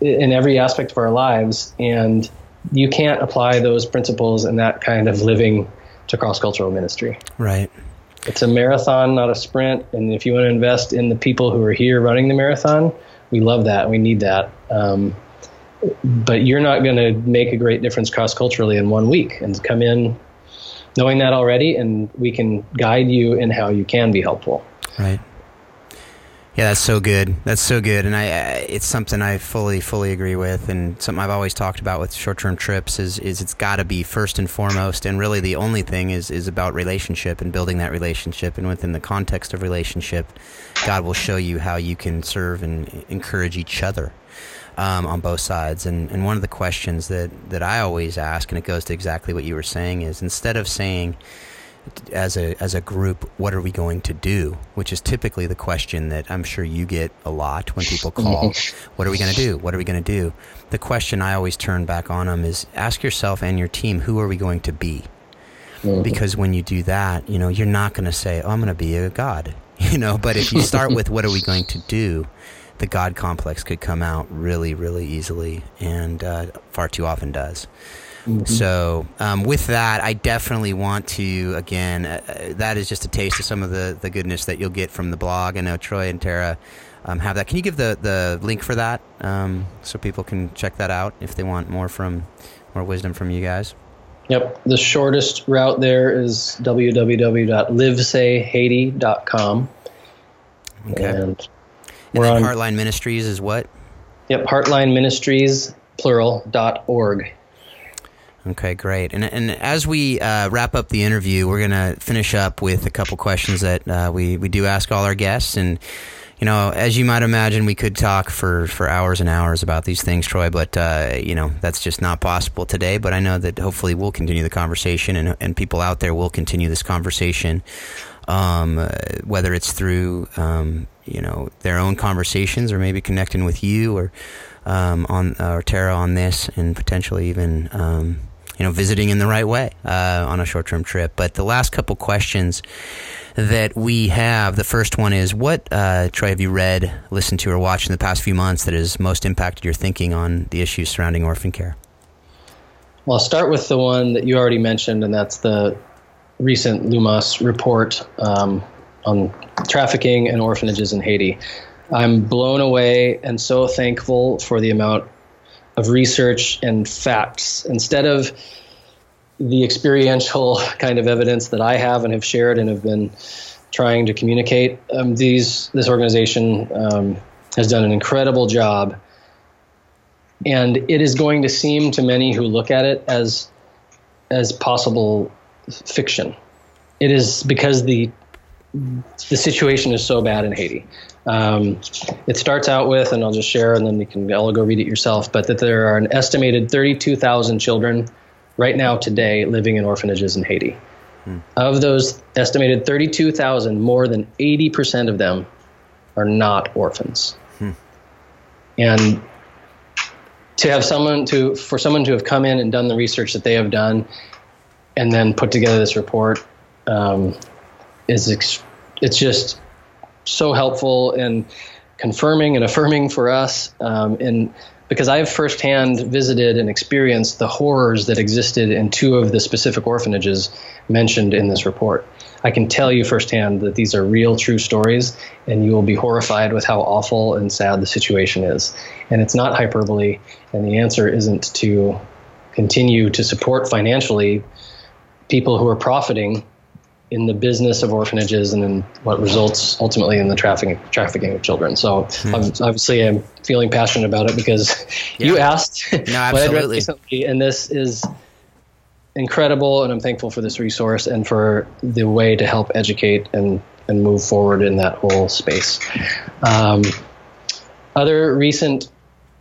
Speaker 4: in every aspect of our lives. And you can't apply those principles and that kind of living to cross cultural ministry.
Speaker 3: Right.
Speaker 4: It's a marathon, not a sprint. And if you want to invest in the people who are here running the marathon, we love that. We need that. Um, but you're not going to make a great difference cross culturally in one week and come in knowing that already and we can guide you in how you can be helpful
Speaker 3: right yeah that's so good. That's so good. And i it's something i fully fully agree with. And something i've always talked about with short-term trips is is it's got to be first and foremost. And really the only thing is is about relationship and building that relationship. And within the context of relationship god will show you how you can serve and encourage each other um, on both sides. And, and one of the questions that, that I always ask, and it goes to exactly what you were saying, is instead of saying, as a as a group, what are we going to do? Which is typically the question that I'm sure you get a lot when people call. what are we going to do? What are we going to do? The question I always turn back on them is ask yourself and your team, who are we going to be? Mm-hmm. Because when you do that, you know, you're not going to say, "Oh, I'm going to be a god," you know. But if you start with, "What are we going to do?" the God complex could come out really, really easily, and uh, far too often does. Mm-hmm. So, um, with that, I definitely want to again. Uh, uh, that is just a taste of some of the the goodness that you'll get from the blog. I know Troy and Tara um, have that. Can you give the the link for that um, so people can check that out if they want more from more wisdom from you guys?
Speaker 4: Yep. The shortest route there is www.livesayhaiti.com.
Speaker 3: Okay. And and We're on Heartline Ministries is what?
Speaker 4: Yep, Heartline Ministries plural dot org.
Speaker 3: Okay, great. And and as we uh, wrap up the interview, we're gonna finish up with a couple questions that uh, we we do ask all our guests and. You know, as you might imagine, we could talk for, for hours and hours about these things, Troy, but, uh, you know, that's just not possible today. But I know that hopefully we'll continue the conversation and, and people out there will continue this conversation, um, whether it's through, um, you know their own conversations or maybe connecting with you or um, on or Tara on this and potentially even um, you know visiting in the right way uh, on a short term trip. But the last couple questions that we have, the first one is what uh, Troy have you read, listened to, or watched in the past few months that has most impacted your thinking on the issues surrounding orphan care?
Speaker 4: Well, I'll start with the one that you already mentioned, and that's the recent Lumos report um, on trafficking and orphanages in Haiti. I'm blown away and so thankful for the amount of research and facts. Instead of the experiential kind of evidence that I have and have shared and have been trying to communicate, um, these this organization um, has done an incredible job. And it is going to seem to many who look at it as as possible fiction. It is because the the situation is so bad in Haiti. Um, it starts out with, and I'll just share, and then you can all go read it yourself. But that there are an estimated 32,000 children right now today living in orphanages in Haiti. Hmm. Of those estimated 32,000, more than 80% of them are not orphans. Hmm. And to have someone to for someone to have come in and done the research that they have done, and then put together this report. Um, is ex- it's just so helpful in confirming and affirming for us. Um, and because I've firsthand visited and experienced the horrors that existed in two of the specific orphanages mentioned in this report. I can tell you firsthand that these are real, true stories, and you will be horrified with how awful and sad the situation is. And it's not hyperbole, and the answer isn't to continue to support financially people who are profiting in the business of orphanages and in what results ultimately in the trafficking trafficking of children. So hmm. obviously, I'm feeling passionate about it because yeah. you asked
Speaker 3: no, absolutely.
Speaker 4: and this is incredible, and I'm thankful for this resource and for the way to help educate and and move forward in that whole space. Um, other recent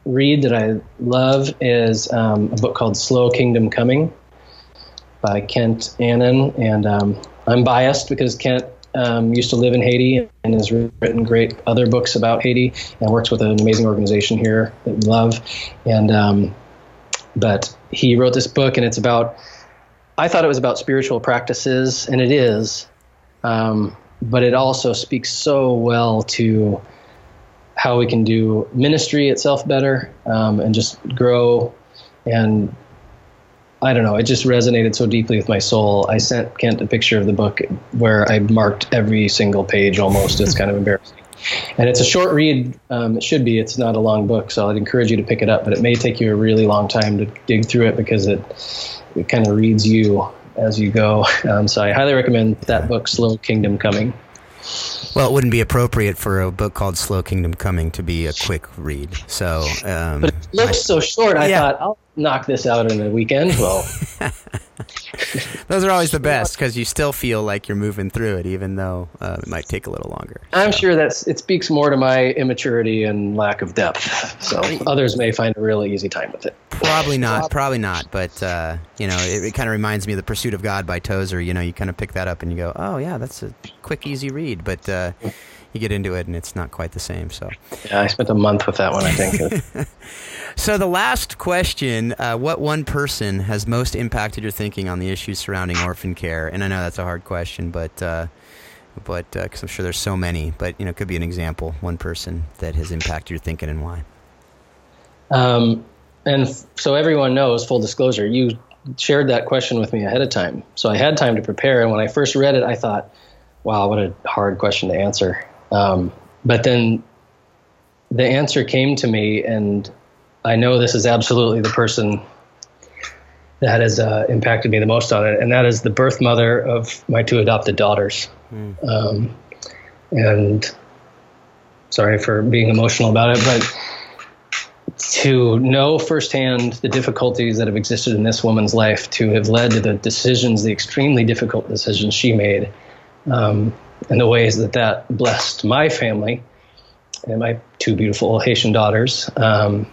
Speaker 4: read that I love is um, a book called Slow Kingdom Coming by Kent Annan, and um, I'm biased because Kent um, used to live in Haiti and has written great other books about Haiti and works with an amazing organization here that we love. And um, but he wrote this book, and it's about. I thought it was about spiritual practices, and it is, um, but it also speaks so well to how we can do ministry itself better um, and just grow and I don't know, it just resonated so deeply with my soul. I sent Kent a picture of the book where I marked every single page almost. It's kind of embarrassing. And it's a short read. Um, it should be. It's not a long book, so I'd encourage you to pick it up. But it may take you a really long time to dig through it because it it kind of reads you as you go. Um, so I highly recommend that book, Slow Kingdom Coming.
Speaker 3: Well, it wouldn't be appropriate for a book called Slow Kingdom Coming to be a quick read. So, um,
Speaker 4: but it looks so short. I yeah. thought I'll knock this out in a weekend. Well,
Speaker 3: those are always the best because you still feel like you're moving through it, even though uh, it might take a little longer.
Speaker 4: I'm sure that's it speaks more to my immaturity and lack of depth. So others may find a really easy time with it.
Speaker 3: Probably not. Probably not. But uh, you know, it, it kind of reminds me of the Pursuit of God by Tozer. You know, you kind of pick that up and you go, "Oh yeah, that's a quick, easy read." But uh, you get into it and it's not quite the same. So
Speaker 4: yeah, I spent a month with that one. I think.
Speaker 3: so the last question: uh, What one person has most impacted your thinking on the issues surrounding orphan care? And I know that's a hard question, but. Uh, but because uh, I'm sure there's so many, but you know, it could be an example, one person that has impacted your thinking and why.
Speaker 4: Um, and f- so everyone knows, full disclosure, you shared that question with me ahead of time, so I had time to prepare. And when I first read it, I thought, "Wow, what a hard question to answer." Um, but then the answer came to me, and I know this is absolutely the person that has uh, impacted me the most on it, and that is the birth mother of my two adopted daughters. Mm. Um, and sorry for being emotional about it, but to know firsthand the difficulties that have existed in this woman's life, to have led to the decisions, the extremely difficult decisions she made, um, and the ways that that blessed my family and my two beautiful Haitian daughters. Um,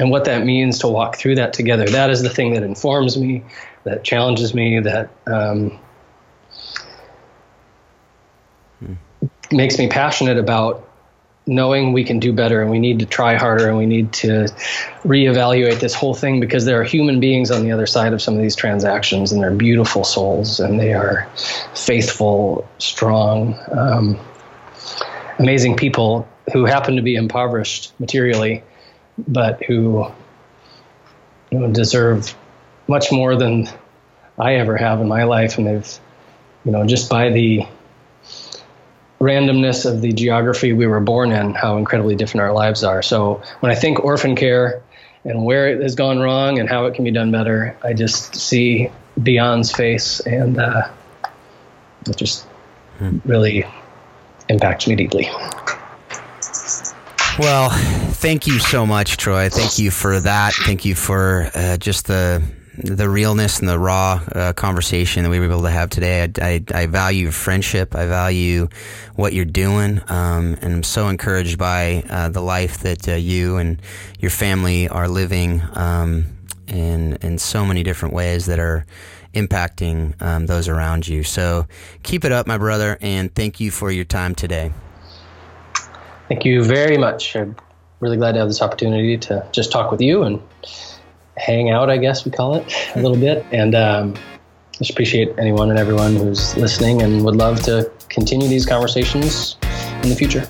Speaker 4: and what that means to walk through that together. That is the thing that informs me, that challenges me, that um, hmm. makes me passionate about knowing we can do better and we need to try harder and we need to reevaluate this whole thing because there are human beings on the other side of some of these transactions and they're beautiful souls and they are faithful, strong, um, amazing people who happen to be impoverished materially, but who you know, deserve much more than I ever have in my life. And they've, you know, just by the randomness of the geography we were born in, how incredibly different our lives are. So when I think orphan care and where it has gone wrong and how it can be done better, I just see Beyond's face, and uh, it just hmm. really impacts me deeply.
Speaker 3: Well, thank you so much, Troy. Thank you for that. Thank you for uh, just the the realness and the raw uh, conversation that we were able to have today. I, I, I value friendship. I value what you're doing, um, and I'm so encouraged by uh, the life that uh, you and your family are living um, in in so many different ways that are impacting um, those around you. So keep it up, my brother, and thank you for your time today.
Speaker 4: Thank you very much. I'm really glad to have this opportunity to just talk with you and hang out, I guess we call it, a little bit. And um, just appreciate anyone and everyone who's listening and would love to continue these conversations in the future.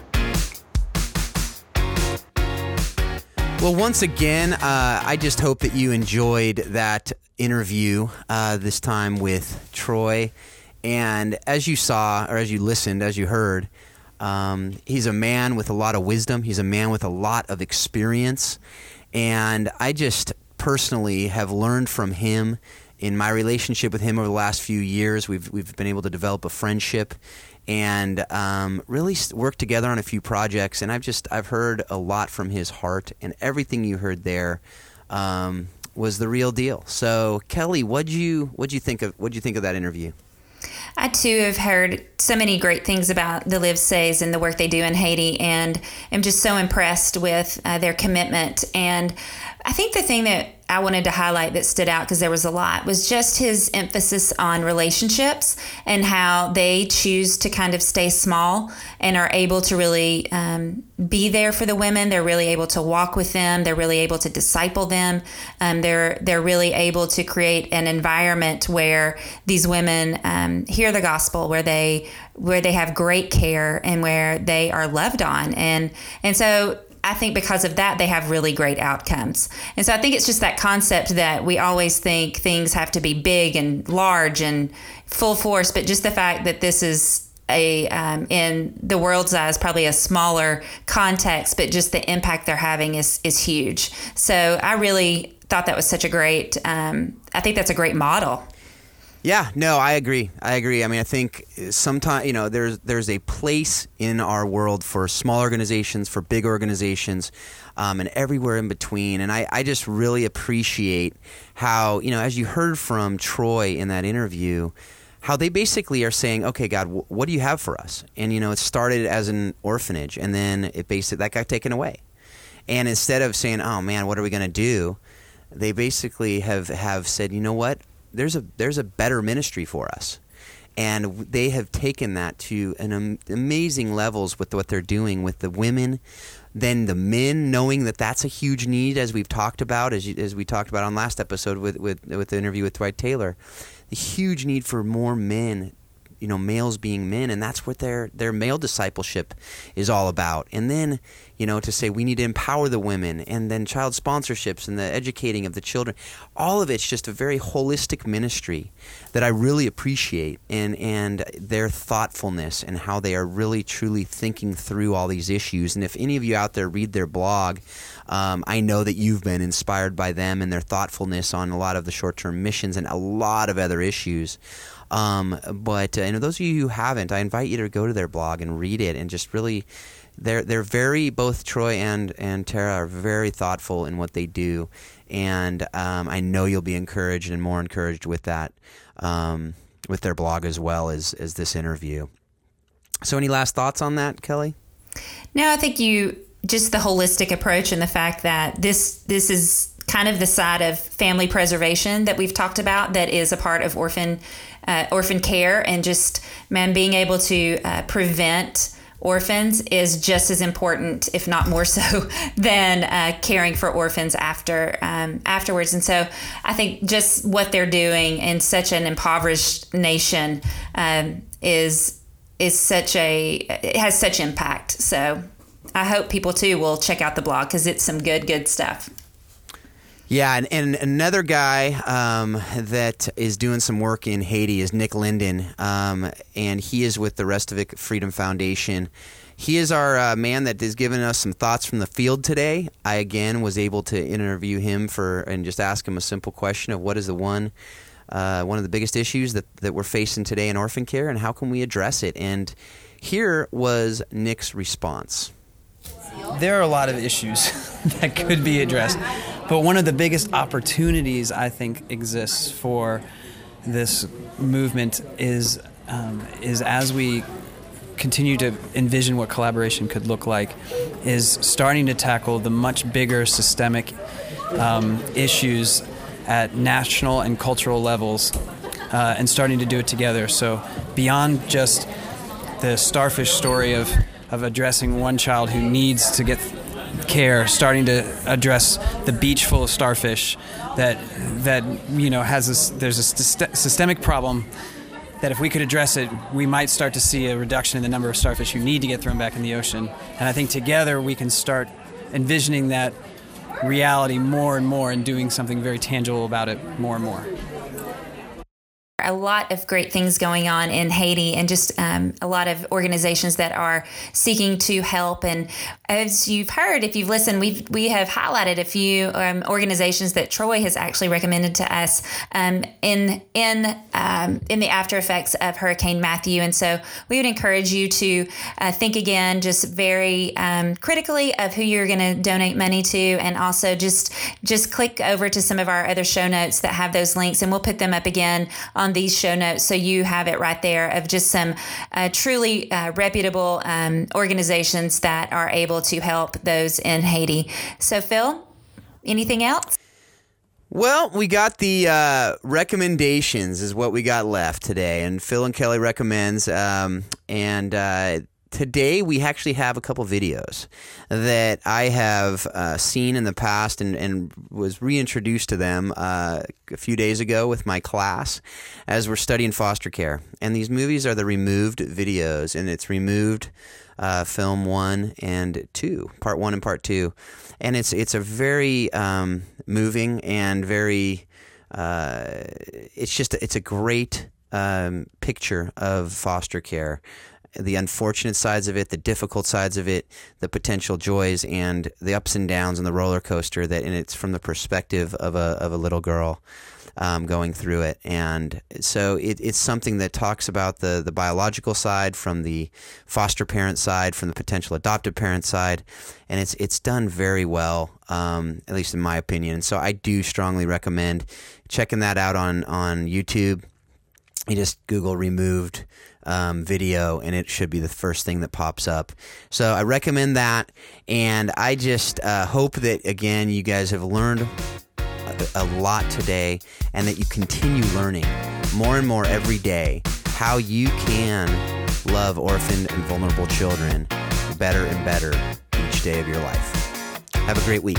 Speaker 3: Well, once again, uh, I just hope that you enjoyed that interview uh, this time with Troy. And as you saw, or as you listened, as you heard, um, he's a man with a lot of wisdom. He's a man with a lot of experience. And I just personally have learned from him in my relationship with him over the last few years. We've we've been able to develop a friendship and um, really work together on a few projects. And I've just I've heard a lot from his heart, and everything you heard there um, was the real deal. So Kelly, what'd you what'd you think of what'd you think of that interview?
Speaker 2: I too have heard so many great things about the Livesays and the work they do in Haiti, and am just so impressed with uh, their commitment. And I think the thing that I wanted to highlight that stood out because there was a lot was just his emphasis on relationships and how they choose to kind of stay small and are able to really um, be there for the women. They're really able to walk with them. They're really able to disciple them. Um, they're they're really able to create an environment where these women um, hear the gospel, where they where they have great care and where they are loved on. And and so I think because of that, they have really great outcomes. And so I think it's just that concept that we always think things have to be big and large and full force, but just the fact that this is a um, in the world's eyes probably a smaller context, but just the impact they're having is is huge. So I really thought that was such a great. Um, I think that's a great model.
Speaker 3: Yeah, no, I agree. I agree. I mean, I think sometimes you know there's there's a place in our world for small organizations, for big organizations, um, and everywhere in between. And I, I just really appreciate how you know, as you heard from Troy in that interview, how they basically are saying, "Okay, God, w- what do you have for us?" And you know, it started as an orphanage, and then it basically that got taken away. And instead of saying, "Oh man, what are we going to do?" they basically have have said, "You know what? There's a there's a better ministry for us. And they have taken that to an amazing levels with what they're doing with the women. Then the men knowing that that's a huge need as we've talked about as, you, as we talked about on last episode with, with, with the interview with dwight taylor the huge need for more men you know males being men and that's what their their male discipleship is all about. And then you know to say we need to empower the women and then child sponsorships and the educating of the children. All of it's just a very holistic ministry that I really appreciate and and their thoughtfulness and how they are really truly thinking through all these issues. And if any of you out there read their blog um, I know that you've been inspired by them and their thoughtfulness on a lot of the short-term missions and a lot of other issues um, but uh, and those of you who haven't, I invite you to go to their blog and read it and just really. They're they're very both Troy and and Tara are very thoughtful in what they do, and um, I know you'll be encouraged and more encouraged with that, um, with their blog as well as as this interview. So, any last thoughts on that, Kelly?
Speaker 2: No, I think you just the holistic approach and the fact that this this is kind of the side of family preservation that we've talked about that is a part of orphan uh, orphan care and just man being able to uh, prevent orphans is just as important, if not more so, than uh, caring for orphans after um, afterwards. And so, I think just what they're doing in such an impoverished nation um, is is such a it has such impact. So, I hope people too will check out the blog because it's some good good stuff.
Speaker 3: Yeah, and, and another guy um, that is doing some work in Haiti is Nick Linden, um, and he is with the Restavek Freedom Foundation. He is our uh, man that has given us some thoughts from the field today. I again was able to interview him for and just ask him a simple question of what is the one uh, one of the biggest issues that, that we're facing today in orphan care and how can we address it? And here was Nick's response.
Speaker 5: There are a lot of issues that could be addressed. But one of the biggest opportunities I think exists for this movement is um, is as we continue to envision what collaboration could look like, is starting to tackle the much bigger systemic um, issues at national and cultural levels, uh, and starting to do it together. So beyond just the starfish story of of addressing one child who needs to get care starting to address the beach full of starfish that that you know has this there's a st- systemic problem that if we could address it we might start to see a reduction in the number of starfish who need to get thrown back in the ocean. And i think together we can start envisioning that reality more and more and doing something very tangible about it more and more
Speaker 2: a lot of great things going on in Haiti and just um, a lot of organizations that are seeking to help. And as you've heard, if you've listened, we've, we have highlighted a few um, organizations that Troy has actually recommended to us um, in, in, um, in the after effects of Hurricane Matthew. And so we would encourage you to uh, think again, just very um, critically of who you're going to donate money to, and also just just click over to some of our other show notes that have those links, and we'll put them up again on these show notes so you have it right there of just some uh, truly uh, reputable um, organizations that are able to help those in Haiti. So, Phil, anything else?
Speaker 3: Well, we got the uh, recommendations is what we got left today, and Phil and Kelly recommends, um, and uh, today we actually have a couple videos that I have uh, seen in the past and, and was reintroduced to them uh, a few days ago with my class as we're studying foster care. And these movies are the removed videos, and it's removed uh, film one and two, part one and part two. And it's it's a very um, moving and very. Uh, it's just it's a great um, picture of foster care the unfortunate sides of it, the difficult sides of it, the potential joys, and the ups and downs and the roller coaster. That and it's from the perspective of a of a little girl um, going through it, and so it, it's something that talks about the the biological side, from the foster parent side, from the potential adoptive parent side, and it's it's done very well, um, at least in my opinion. So I do strongly recommend checking that out on on YouTube. You just Google removed um, video, and it should be the first thing that pops up. So I recommend that, and I just uh, hope that again you guys have learned a, a lot today, and that you continue learning more and more every day how you can love orphaned and vulnerable children better and better each day of your life. Have a great week.